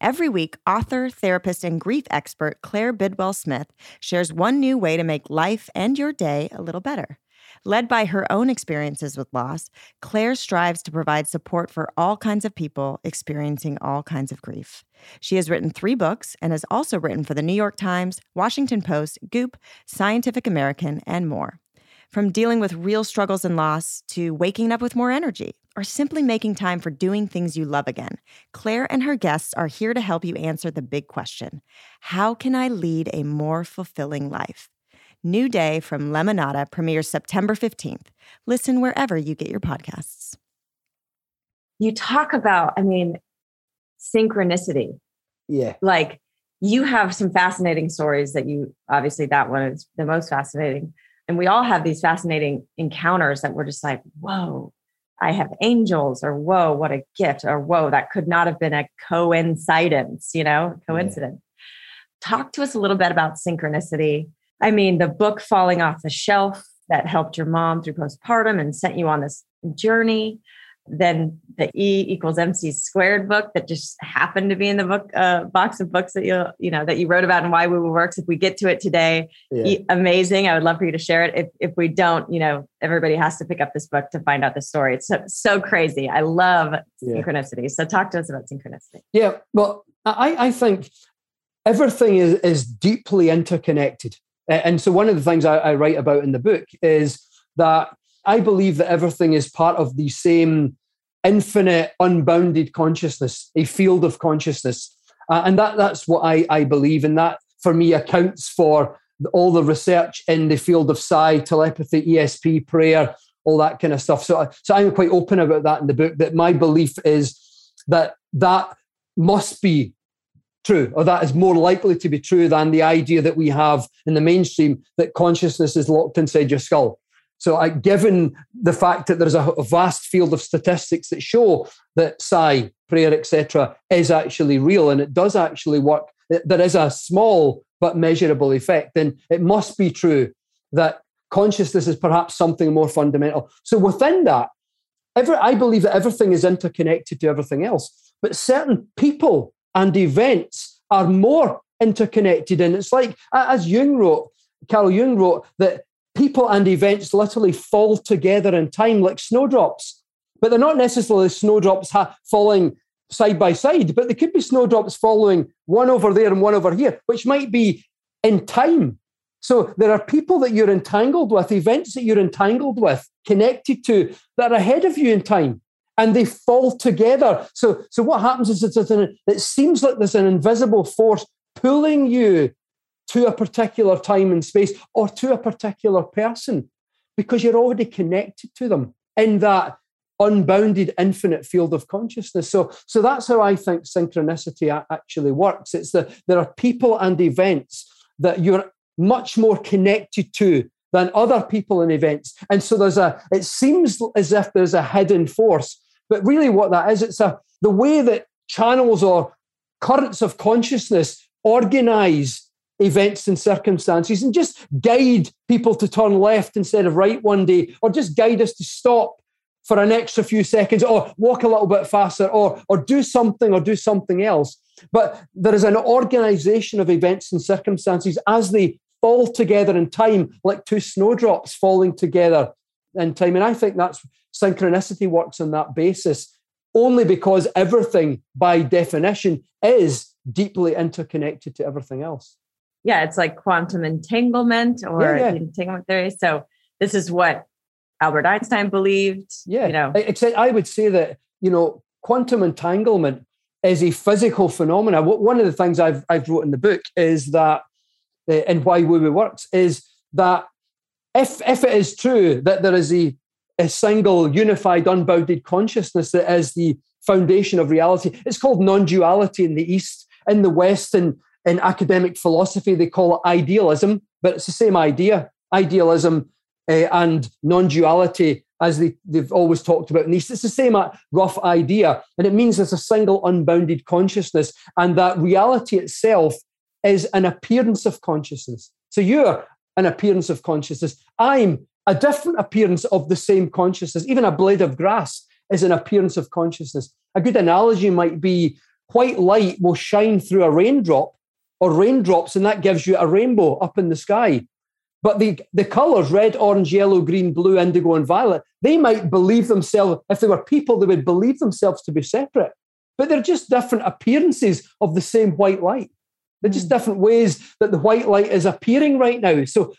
Every week, author, therapist, and grief expert Claire Bidwell Smith shares one new way to make life and your day a little better. Led by her own experiences with loss, Claire strives to provide support for all kinds of people experiencing all kinds of grief. She has written three books and has also written for the New York Times, Washington Post, Goop, Scientific American, and more. From dealing with real struggles and loss to waking up with more energy or simply making time for doing things you love again, Claire and her guests are here to help you answer the big question How can I lead a more fulfilling life? New Day from Lemonada premieres September 15th. Listen wherever you get your podcasts. You talk about, I mean, synchronicity. Yeah. Like you have some fascinating stories that you obviously that one is the most fascinating. And we all have these fascinating encounters that we're just like, whoa, I have angels, or whoa, what a gift, or whoa, that could not have been a coincidence, you know, coincidence. Yeah. Talk to us a little bit about synchronicity I mean, the book falling off the shelf that helped your mom through postpartum and sent you on this journey. Then the E equals MC squared book that just happened to be in the book uh, box of books that you you know that you wrote about and why Woo Woo works. If we get to it today, yeah. amazing. I would love for you to share it. If if we don't, you know, everybody has to pick up this book to find out the story. It's so, so crazy. I love yeah. synchronicity. So talk to us about synchronicity. Yeah, well, I I think everything is is deeply interconnected. And so, one of the things I, I write about in the book is that I believe that everything is part of the same infinite, unbounded consciousness, a field of consciousness. Uh, and that, that's what I, I believe. And that, for me, accounts for all the research in the field of psi, telepathy, ESP, prayer, all that kind of stuff. So, so I'm quite open about that in the book, that my belief is that that must be true, or that is more likely to be true than the idea that we have in the mainstream that consciousness is locked inside your skull. So, given the fact that there's a, a, vast field of statistics that show that psi, prayer, etc., is actually real and it does actually work, there is a small but measurable effect, then it must be true that consciousness is perhaps something more fundamental. So, within that, every, I believe that everything is interconnected to everything else, but certain people and events are more interconnected. And it's like, as Jung wrote, Carl Jung wrote, that people and events literally fall together in time like snowdrops. But they're not necessarily snowdrops ha- falling side by side, but they could be snowdrops following one over there and one over here, which might be in time. So there are people that you're entangled with, events that you're entangled with, connected to, that are ahead of you in time and they fall together. So, so what happens is it's an, it seems like there's an invisible force pulling you to a particular time and space or to a particular person because you're already connected to them in that unbounded infinite field of consciousness. So so that's how i think synchronicity actually works. It's that there are people and events that you're much more connected to than other people and events. And so there's a it seems as if there's a hidden force but really, what that is, it's a the way that channels or currents of consciousness organize events and circumstances and just guide people to turn left instead of right one day, or just guide us to stop for an extra few seconds or walk a little bit faster or or do something or do something else. But there is an organization of events and circumstances as they fall together in time like two snowdrops falling together in time. And i think that's synchronicity works on that basis only because everything by definition is deeply interconnected to everything else yeah it's like quantum entanglement or yeah, yeah. entanglement theory so this is what Albert Einstein believed. Yeah. You know, except I would say that, you know, quantum entanglement is a physical phenomenon. One of the things I've, I've wrote in the book is that, uh, and why woo woo works, is that if, if it is true that there is a, a single unified unbounded consciousness that is the foundation of reality, it's called non duality in the East. In the West, in, in academic philosophy, they call it idealism, but it's the same idea. Idealism uh, and non-duality as they, they've always talked about in the East. It's the same rough idea. And it means there's a single unbounded consciousness and that reality itself is an appearance of consciousness. So you're an appearance of consciousness. I'm a different appearance of the same consciousness. Even a blade of grass is an appearance of consciousness. A good analogy might be white light will shine through a raindrop or raindrops, and that gives you a rainbow up in the sky. But the, the colours, red, orange, yellow, green, blue, indigo, and violet, they might believe themselves, if they were people, they would believe themselves to be separate. But they're just different appearances of the same white light. They're just hmm. different ways that the white light is appearing right now. So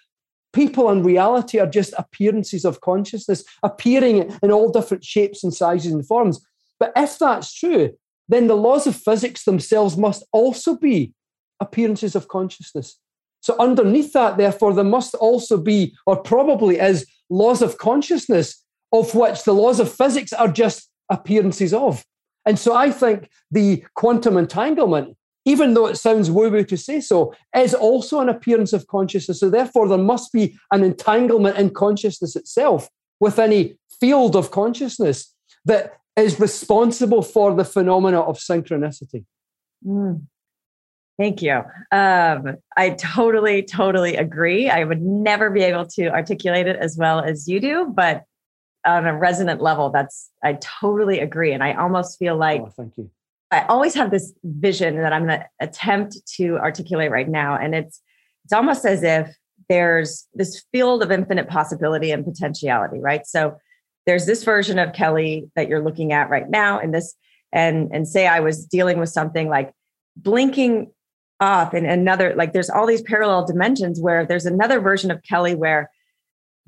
people and reality are just appearances of consciousness, appearing in all different shapes and sizes and forms. But if that's true, then the laws of physics themselves must also be appearances of consciousness. So, underneath that, therefore, there must also be, or probably is, laws of consciousness, of which the laws of physics are just appearances of. And so, I think the quantum entanglement, even though it sounds woo woo to say so, is also an appearance of consciousness. So, therefore, there must be an entanglement in consciousness itself with any field of consciousness that is responsible for the phenomena of synchronicity. Mm. Thank you. Um, I totally, totally agree. I would never be able to articulate it as well as you do, but on a resonant level, that's I totally agree. And I almost feel like oh, thank you. I always have this vision that I'm going to attempt to articulate right now, and it's it's almost as if there's this field of infinite possibility and potentiality, right? So there's this version of Kelly that you're looking at right now, and this, and and say I was dealing with something like blinking off and another like there's all these parallel dimensions where there's another version of kelly where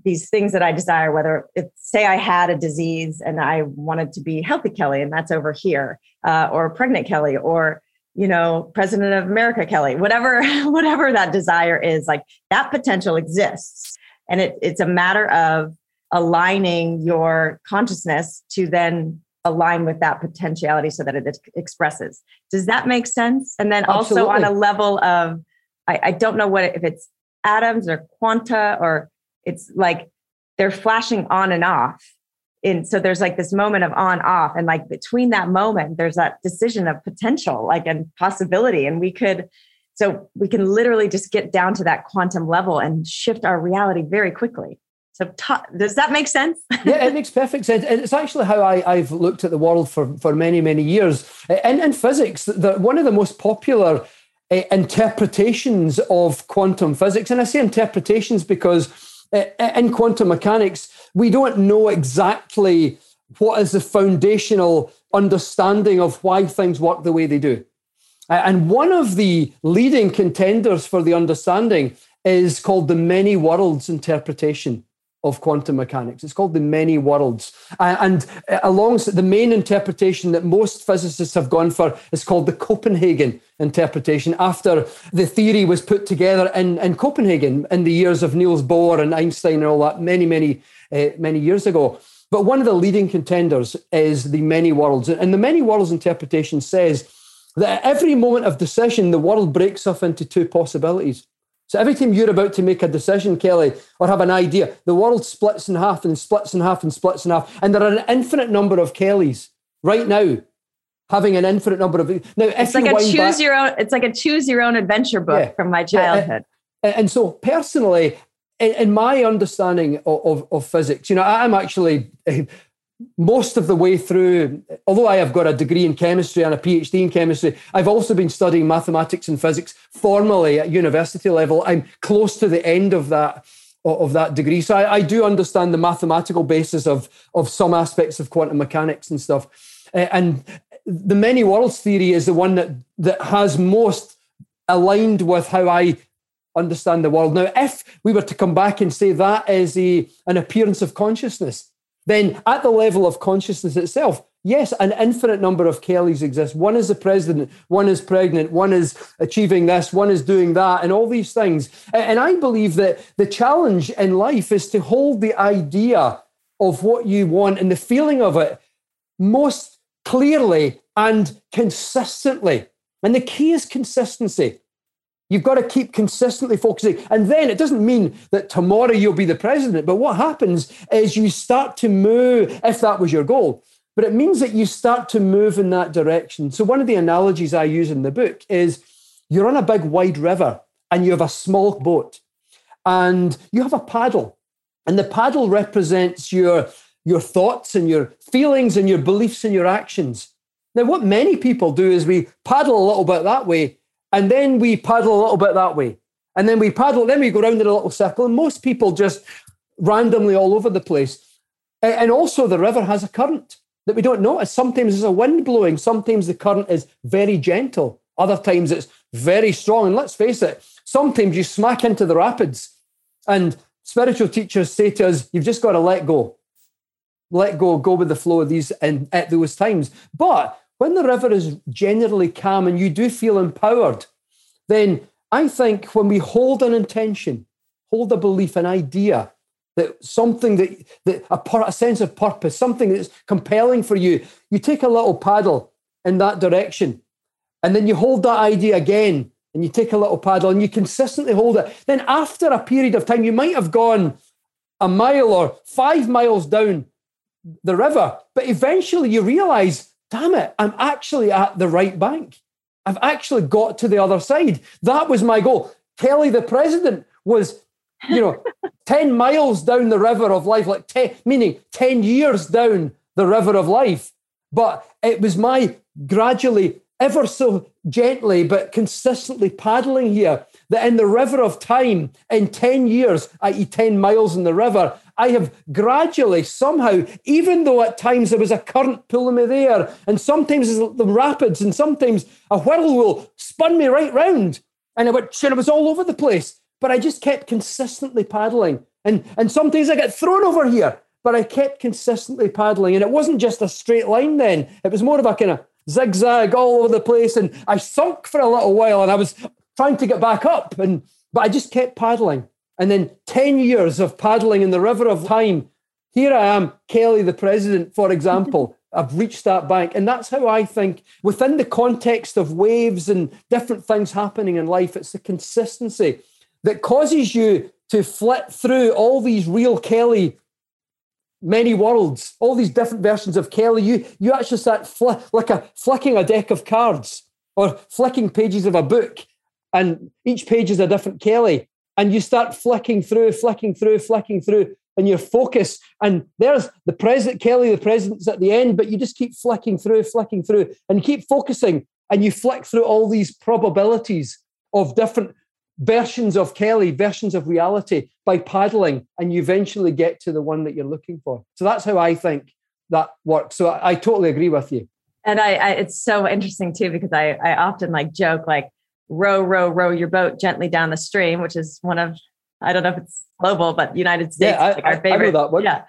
these things that i desire whether it's say i had a disease and i wanted to be healthy kelly and that's over here uh, or pregnant kelly or you know president of america kelly whatever whatever that desire is like that potential exists. And it, it's a matter of aligning your consciousness to then align with that potentiality so that it expresses. Does that make sense? And then Absolutely. also on a level of, I, I don't know what if it's atoms or quanta or it's like they're flashing on and off. And so there's like this moment of on off, and like between that moment, there's that decision of potential, like and possibility. And we could, so we can literally just get down to that quantum level and shift our reality very quickly. So, t- does that make sense? yeah, it makes perfect sense. It's actually how I, have looked at the world for, for many, many years. In, in physics, the, one of the most popular uh, interpretations of quantum physics, and I say interpretations because uh, in quantum mechanics, we don't know exactly what is the foundational understanding of why things work the way they do. And one of the leading contenders for the understanding is called the many worlds interpretation of quantum mechanics. It's called the many worlds. And uh, alongside the main interpretation that most physicists have gone for is called the Copenhagen interpretation after the theory was put together in, in Copenhagen in the years of Niels Bohr and Einstein and all that many, many, uh, many years ago. But one of the leading contenders is the many worlds. And the many worlds interpretation says that at every moment of decision, the world breaks off into two possibilities. So every time you're about to make a decision, Kelly, or have an idea, the world splits in half and splits in half and splits in half. And there are an infinite number of Kellys right now having an infinite number of now it's like a choose back, your own it's like a choose your own adventure book yeah, from my childhood yeah, and, so personally in, in my understanding of, of, of, physics you know i'm actually most of the way through, although I have got a degree in chemistry and a PhD in chemistry, I've also been studying mathematics and physics formally at university level. I'm close to the end of that of that degree. So I, I do understand the mathematical basis of, of some aspects of quantum mechanics and stuff. And the many worlds theory is the one that, that has most aligned with how I understand the world. Now, if we were to come back and say that is a, an appearance of consciousness, then at the level of consciousness itself, yes, an infinite number of Kellys exist. One is the president, one is pregnant, one is achieving this, one is doing that, and all these things. And I believe that the challenge in life is to hold the idea of what you want and the feeling of it most clearly and consistently. And the key is consistency. You've got to keep consistently focusing. And then it doesn't mean that tomorrow you'll be the president, but what happens is you start to move, if that was your goal, but it means that you start to move in that direction. So, one of the analogies I use in the book is you're on a big wide river and you have a small boat and you have a paddle, and the paddle represents your, your thoughts and your feelings and your beliefs and your actions. Now, what many people do is we paddle a little bit that way and then we paddle a little bit that way. And then we paddle, then we go around in a little circle. And most people just randomly all over the place. And also, the river has a current that we don't notice. Sometimes there's a wind blowing, sometimes the current is very gentle, other times it's very strong. And let's face it, sometimes you smack into the rapids, and spiritual teachers say to us, You've just got to let go. Let go, go with the flow of these and at those times. But when the river is generally calm and you do feel empowered, then I think when we hold an intention, hold a belief, an idea, that something that, that a, a sense of purpose, something that's compelling for you, you take a little paddle in that direction. And then you hold that idea again and you take a little paddle and you consistently hold it. Then after a period of time, you might have gone a mile or five miles down the river, but eventually you realize damn it, I'm actually at the right bank. I've actually got to the other side. That was my goal. Kelly, the president, was, you know, 10 miles down the river of life, like 10, meaning 10 years down the river of life. But it was my gradually, ever so gently, but consistently paddling here that in the river of time, in 10 years, i.e., 10 miles in the river, I have gradually, somehow, even though at times there was a current pulling me there, and sometimes the rapids, and sometimes a whirlpool spun me right round, and it, was, it was all over the place. But I just kept consistently paddling. And, and sometimes I get thrown over here, but I kept consistently paddling. And it wasn't just a straight line then, it was more of a kind of zigzag all over the place. And I sunk for a little while and I was trying to get back up. And but I just kept paddling. And then 10 years of paddling in the river of time. Here I am, Kelly, the president, for example. I've reached that bank. And that's how I think, within the context of waves and different things happening in life, it's the consistency that causes you to flit through all these real Kelly many worlds, all these different versions of Kelly. You you actually start fl- like a flicking a deck of cards or flicking pages of a book, and each page is a different Kelly and you start flicking through, flicking through, flicking through, and your focus. And there's the president, Kelly, the president's at the end, but you just keep flicking through, flicking through, and you keep focusing, and you flick through all these probabilities of different versions of Kelly, versions of reality by paddling, and you eventually get to the one that you're looking for. So that's how I think that works. So I, I totally agree with you. And I, I, it's so interesting too because I, I often like joke like row, row, row your boat gently down the stream, which is one of, I don't know if it's global, but United States, yeah, I, like our favorite. that one. Yeah.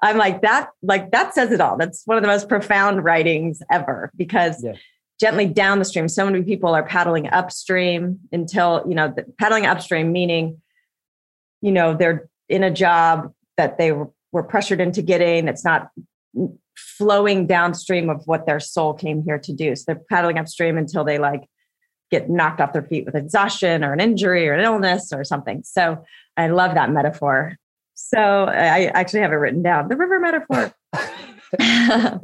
I'm like that, like that says it all. That's one of the most profound writings ever because yeah. gently down the stream, so many people are paddling upstream until, you know, the, paddling upstream, meaning, you know, they're in a job that they were, were pressured into getting. It's not flowing downstream of what their soul came here to do. So they're paddling upstream until they like get knocked off their feet with exhaustion or an injury or an illness or something. So I love that metaphor. So I actually have it written down the river metaphor.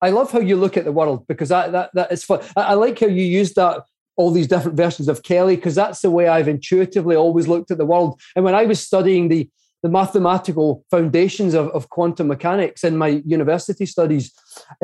I love how you look at the world because that that, that is fun. I, I like how you use that all these different versions of Kelly because that's the way I've intuitively always looked at the world. And when I was studying the the mathematical foundations of, of quantum mechanics in my university studies,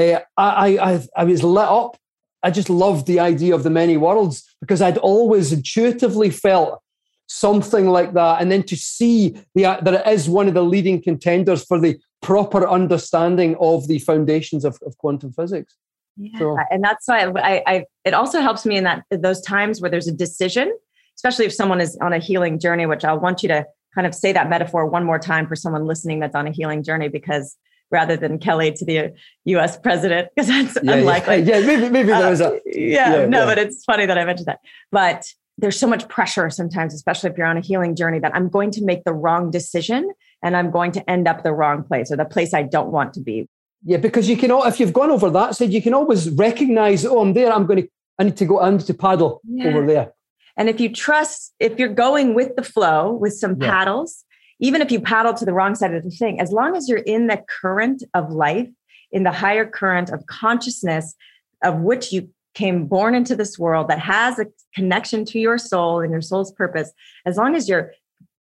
uh, I, I, I was lit up. I just loved the idea of the many worlds because I'd always intuitively felt something like that. And then to see the, uh, that it is one of the leading contenders for the proper understanding of the foundations of, of quantum physics. Yeah, so. and that's why I, I, it also helps me in that those times where there's a decision, especially if someone is on a healing journey, which I want you to kind of say that metaphor one more time for someone listening that's on a healing journey because rather than Kelly to the U.S. president because that's yeah, unlikely. Yeah, yeah maybe maybe there was a uh, yeah, yeah, no, but it's funny that I mentioned that. But there's so much pressure sometimes, especially if you're on a healing journey, that I'm going to make the wrong decision and I'm going to end up the wrong place or the place I don't want to be. Yeah, because you can, if you've gone over that side, you can always recognize, oh, I'm there. I'm going to, I need to go, I need to paddle over there. And if you trust, if you're going with the flow with some paddles, even if you paddle to the wrong side of the thing, as long as you're in the current of life, in the higher current of consciousness of which you came born into this world that has a connection to your soul and your soul's purpose, as long as you're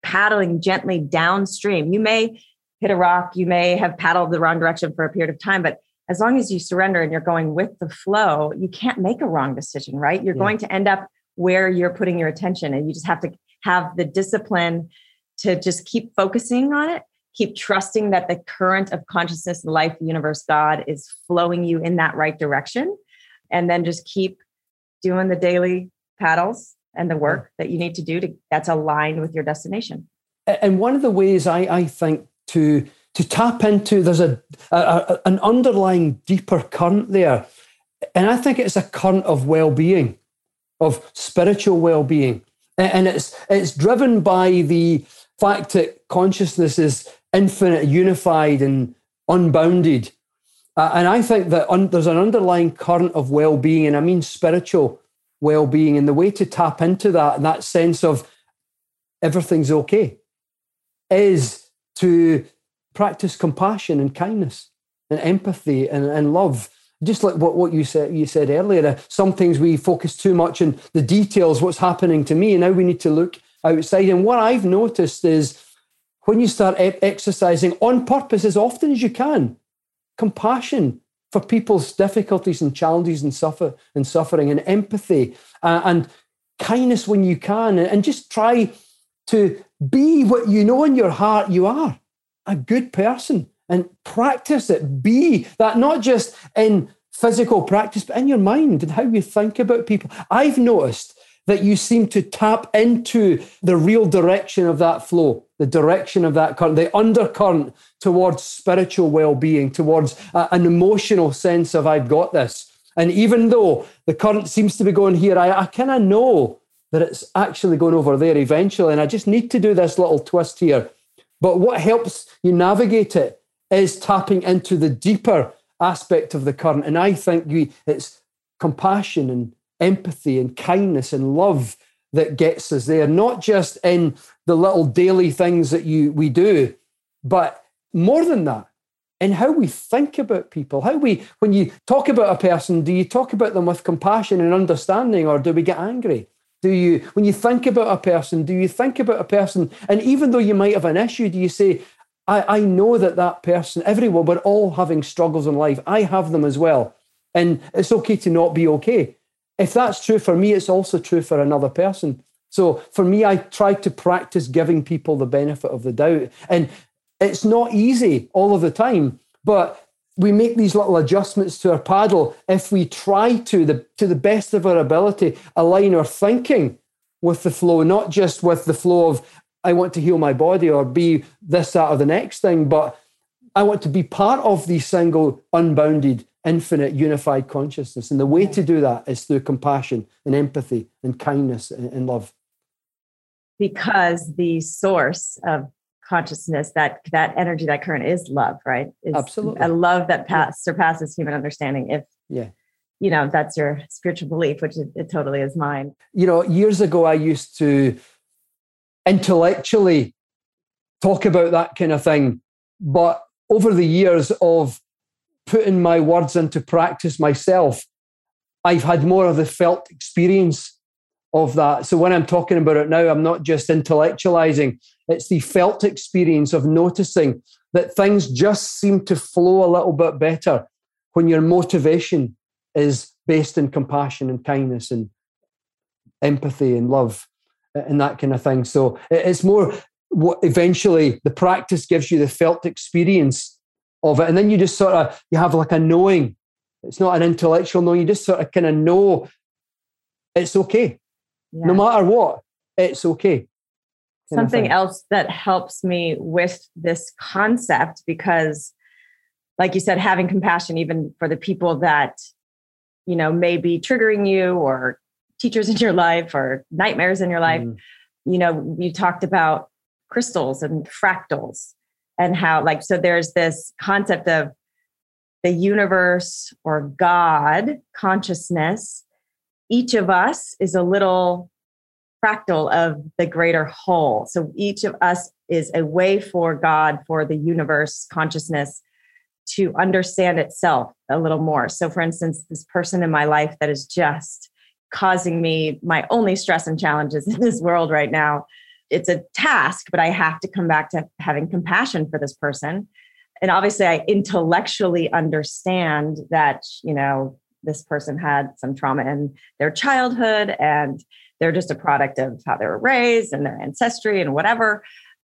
paddling gently downstream, you may hit a rock, you may have paddled the wrong direction for a period of time, but as long as you surrender and you're going with the flow, you can't make a wrong decision, right? You're yeah. going to end up where you're putting your attention and you just have to have the discipline to just keep focusing on it keep trusting that the current of consciousness life universe god is flowing you in that right direction and then just keep doing the daily paddles and the work that you need to do to that's aligned with your destination. And one of the ways i, I think to to tap into there's a, a, a an underlying deeper current there and i think it's a current of well-being of spiritual well-being and it's it's driven by the fact that consciousness is infinite unified and unbounded. Uh, and i think that un- there's an underlying current of well-being and i mean spiritual well-being and the way to tap into that that sense of everything's okay is to practice compassion and kindness and empathy and, and love. Just like what, what you said you said earlier uh, things we focus too much on the details what's happening to me and now we need to look outside and what i've noticed is when you start exercising on purpose as often as you can compassion for people's difficulties and challenges and suffer and suffering and empathy uh, and kindness when you can and just try to be what you know in your heart you are a good person and practice it. Be that not just in physical practice, but in your mind and how you think about people. I've noticed that you seem to tap into the real direction of that flow, the direction of that current, the undercurrent towards spiritual well being, towards a, an emotional sense of, I've got this. And even though the current seems to be going here, I, I kind of know that it's actually going over there eventually. And I just need to do this little twist here. But what helps you navigate it is tapping into the deeper aspect of the current. And I think we, it's compassion and empathy and kindness and love that gets us there, not just in the little daily things that you we do, but more than that, in how we think about people. How we, when you talk about a person, do you talk about them with compassion and understanding, or do we get angry? Do you, when you think about a person, do you think about a person, and even though you might have an issue, do you say, I, I know that that person, everyone, we're all having struggles in life. I have them as well. And it's okay to not be okay. If that's true for me, it's also true for another person. So for me, I try to practice giving people the benefit of the doubt. And it's not easy all of the time, but we make these little adjustments to our paddle if we try to the to the best of our ability align our thinking with the flow, not just with the flow of I want to heal my body or be this, that, or the next thing, but I want to be part of the single, unbounded, infinite, unified consciousness. And the way to do that is through compassion and empathy and kindness and, love. Because the source of consciousness, that that energy, that current is love, right? It's Absolutely. A love that pass, surpasses human understanding. If yeah you know that's your spiritual belief which it, it, totally is mine you know years ago i used to intellectually talk about that kind of thing. But over the years of putting my words into practice myself, I've had more of the felt experience of that. So when I'm talking about it now, I'm not just intellectualizing, it's the felt experience of noticing that things just seem to flow a little bit better when your motivation is based in compassion and kindness and empathy and love and that kind of thing. So it's more what eventually the practice gives you the felt experience of it. And then you just sort of you have like a knowing. It's not an intellectual knowing, you just sort of kind of know it's okay. Yeah. No matter what, it's okay. Something else that helps me with this concept because like you said, having compassion even for the people that, you know, may be triggering you or teachers in your life or nightmares in your life. Mm. You know, you talked about crystals and fractals and how, like, so there's this concept of the universe or God consciousness. Each of us is a little fractal of the greater whole. So each of us is a way for God, for the universe consciousness to understand itself a little more. So, for instance, this person in my life that is just causing me my only stress and challenges in this world right now. It's a task, but I have to come back to having compassion for this person. And obviously, I intellectually understand that, you know, this person had some trauma in their childhood and they're just a product of how they were raised and their ancestry and whatever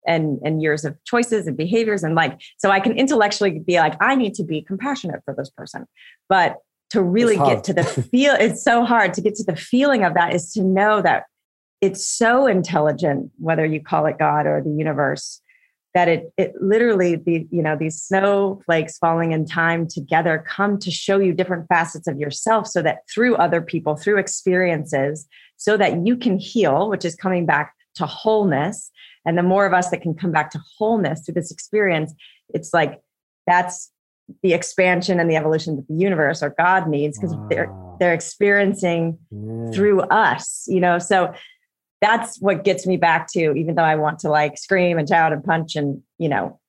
and and years of choices and behaviors. And like so i can intellectually be like i need to be compassionate for this person. But to really get to the feel it's so hard to get to the feeling of that is to know that it's so intelligent whether you call it god or the universe that it it literally the you know these snowflakes falling in time together come to show you different facets of yourself so that through other people through experiences so that you can heal which is coming back to wholeness and the more of us that can come back to wholeness through this experience it's like that's the expansion and the evolution that the universe or God needs because wow. they're they're experiencing yeah. through us, you know. So that's what gets me back to, even though I want to like scream and shout and punch and you know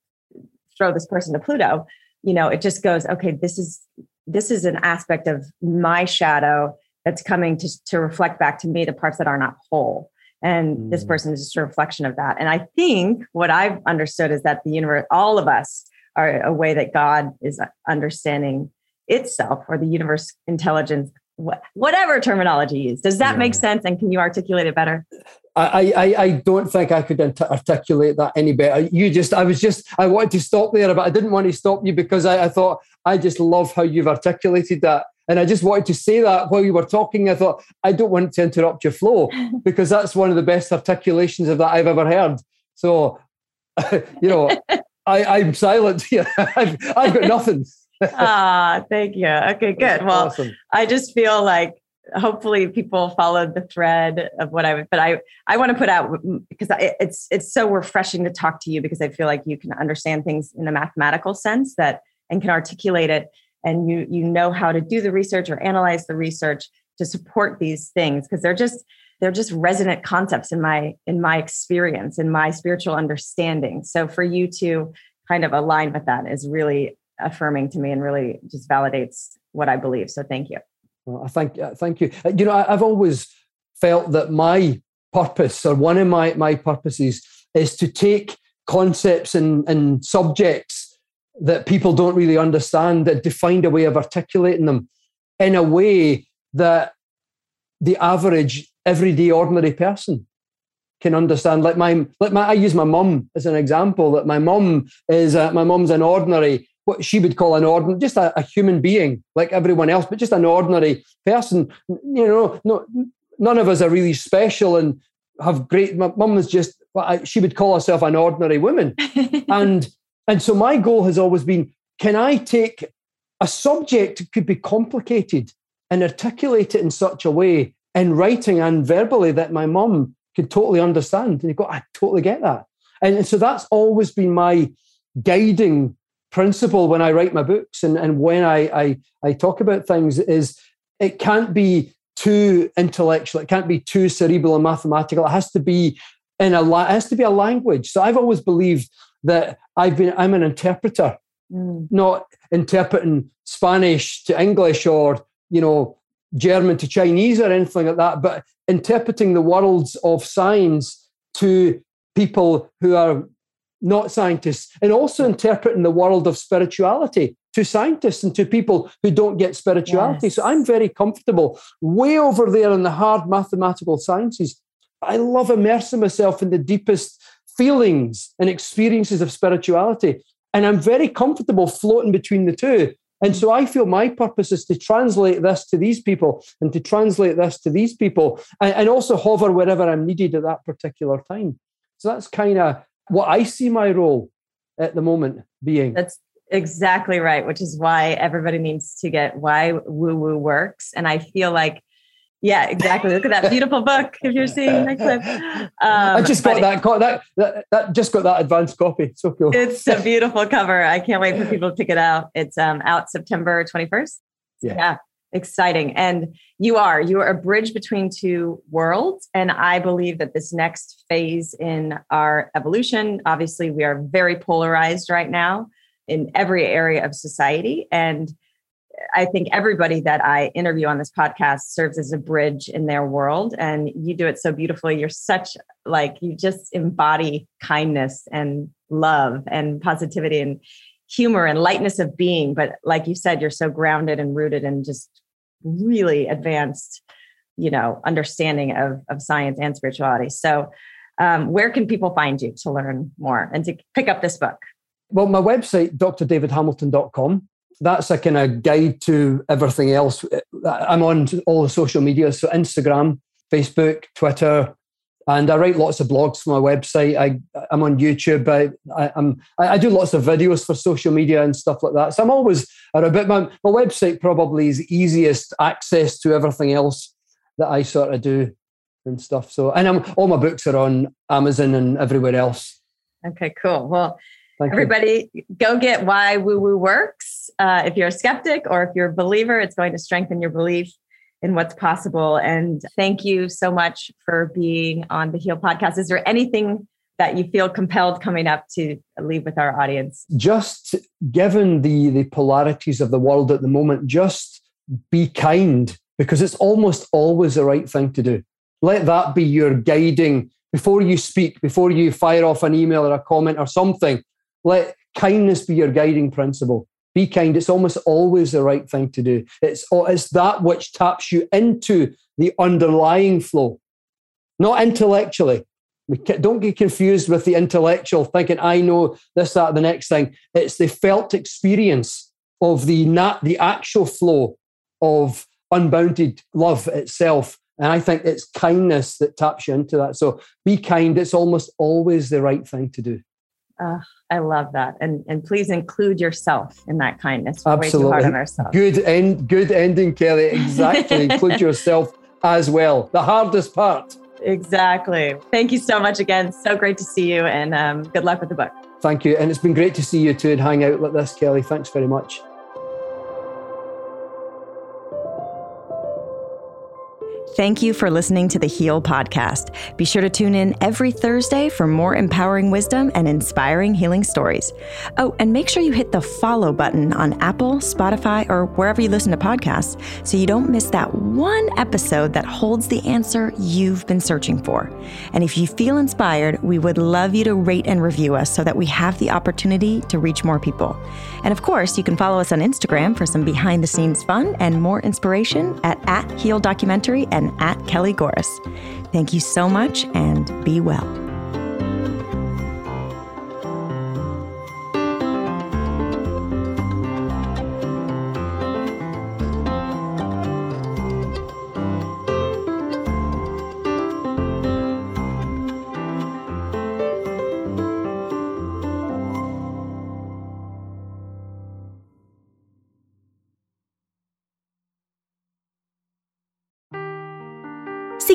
throw this person to Pluto, you know, it just goes, okay, this is this is an aspect of my shadow that's coming to to reflect back to me the parts that are not whole. And mm. this person is just a reflection of that. And I think what I've understood is that the universe, all of us, are a way that God is understanding itself or the universe intelligence whatever terminology you use. Does that yeah. make sense? And can you articulate it better? I, I, I don't think I could articulate that any better. You just, I was just, I wanted to stop there, but I didn't want to stop you because I, I thought I just love how you've articulated that. And I just wanted to say that while you were talking. I thought, I don't want to interrupt your flow because that's one of the best articulations of that I've ever heard. So, you know, I, I'm silent here. I've, I've got nothing. Ah, thank you. Okay, good. Well, awesome. I just feel like hopefully people followed the thread of what I would, but I I want to put out because it's it's so refreshing to talk to you because I feel like you can understand things in a mathematical sense that and can articulate it and you you know how to do the research or analyze the research to support these things because they're just they're just resonant concepts in my in my experience in my spiritual understanding so for you to kind of align with that is really affirming to me and really just validates what i believe so thank you well, i thank uh, thank you uh, you know I, i've always felt that my purpose or one of my my purposes is to take concepts and, and subjects that people don't really understand and to find a way of articulating them in a way that the average everyday ordinary person can understand. Like my, like my, I use my mum as an example. That my mum is, a, my mum's an ordinary, what she would call an ordinary, just a, a, human being like everyone else, but just an ordinary person. You know, no, none of us are really special and have great. My mum is just, she would call herself an ordinary woman, and and so my goal has always been: can I take a subject that could be complicated and articulate it in such a way in writing and verbally that my mum could totally understand. And you go, I totally get that. And, so that's always been my guiding principle when I write my books and, and when I, I, I talk about things is it can't be too intellectual, it can't be too cerebral and mathematical. It has to be in a it has to be a language. So I've always believed that I've been I'm an interpreter, mm. not interpreting Spanish to English or you know German to Chinese or anything like that, but interpreting the worlds of science to people who are not scientists, and also interpreting the world of spirituality to scientists and to people who don't get spirituality. Yes. So I'm very comfortable way over there in the hard mathematical sciences. I love immersing myself in the deepest feelings and experiences of spirituality. And I'm very comfortable floating between the two. And so I feel my purpose is to translate this to these people and to translate this to these people and, and also hover wherever I'm needed at that particular time. So that's kind of what I see my role at the moment being. That's exactly right, which is why everybody needs to get why woo woo works. And I feel like yeah, exactly. Look at that beautiful book. If you're seeing that clip, um, I just got that, that, that that just got that advanced copy. So cool. It's a beautiful cover. I can't wait for people to pick it out. It's um, out September 21st. Yeah. yeah, exciting. And you are you are a bridge between two worlds. And I believe that this next phase in our evolution, obviously, we are very polarized right now in every area of society, and I think everybody that I interview on this podcast serves as a bridge in their world and you do it so beautifully. You're such like you just embody kindness and love and positivity and humor and lightness of being, but like you said you're so grounded and rooted and just really advanced, you know, understanding of of science and spirituality. So um, where can people find you to learn more and to pick up this book? Well, my website, drdavidhamilton.com that's a kind of guide to everything else. I'm on all the social media, so Instagram, Facebook, Twitter, and I write lots of blogs for my website. I, I'm on YouTube. I, I, am I do lots of videos for social media and stuff like that. So I'm always at a bit. My, my website probably is easiest access to everything else that I sort of do and stuff. So, and I'm all my books are on Amazon and everywhere else. Okay, cool. Well, Thank everybody, you. go get why woo woo works uh, if you're a skeptic or if you're a believer, it's going to strengthen your belief in what's possible. And thank you so much for being on the Heal podcast. Is there anything that you feel compelled coming up to leave with our audience? Just given the the polarities of the world at the moment, just be kind because it's almost always the right thing to do. Let that be your guiding before you speak, before you fire off an email or a comment or something. Let kindness be your guiding principle be kind. It's almost always the right thing to do. It's, it's that which taps you into the underlying flow, not intellectually. Don't get confused with the intellectual thinking, I know this, that, the next thing. It's the felt experience of the, nat- the actual flow of unbounded love itself. And I think it's kindness that taps you into that. So be kind. It's almost always the right thing to do. Uh, I love that, and and please include yourself in that kindness. We're Absolutely, good end, good ending, Kelly. Exactly, include yourself as well. The hardest part. Exactly. Thank you so much again. So great to see you, and um, good luck with the book. Thank you, and it's been great to see you too and hang out like this, Kelly. Thanks very much. Thank you for listening to the Heal podcast. Be sure to tune in every Thursday for more empowering wisdom and inspiring healing stories. Oh, and make sure you hit the follow button on Apple, Spotify, or wherever you listen to podcasts so you don't miss that one episode that holds the answer you've been searching for. And if you feel inspired, we would love you to rate and review us so that we have the opportunity to reach more people. And of course, you can follow us on Instagram for some behind the scenes fun and more inspiration at, at Heal Documentary and at Kelly Gores. Thank you so much and be well.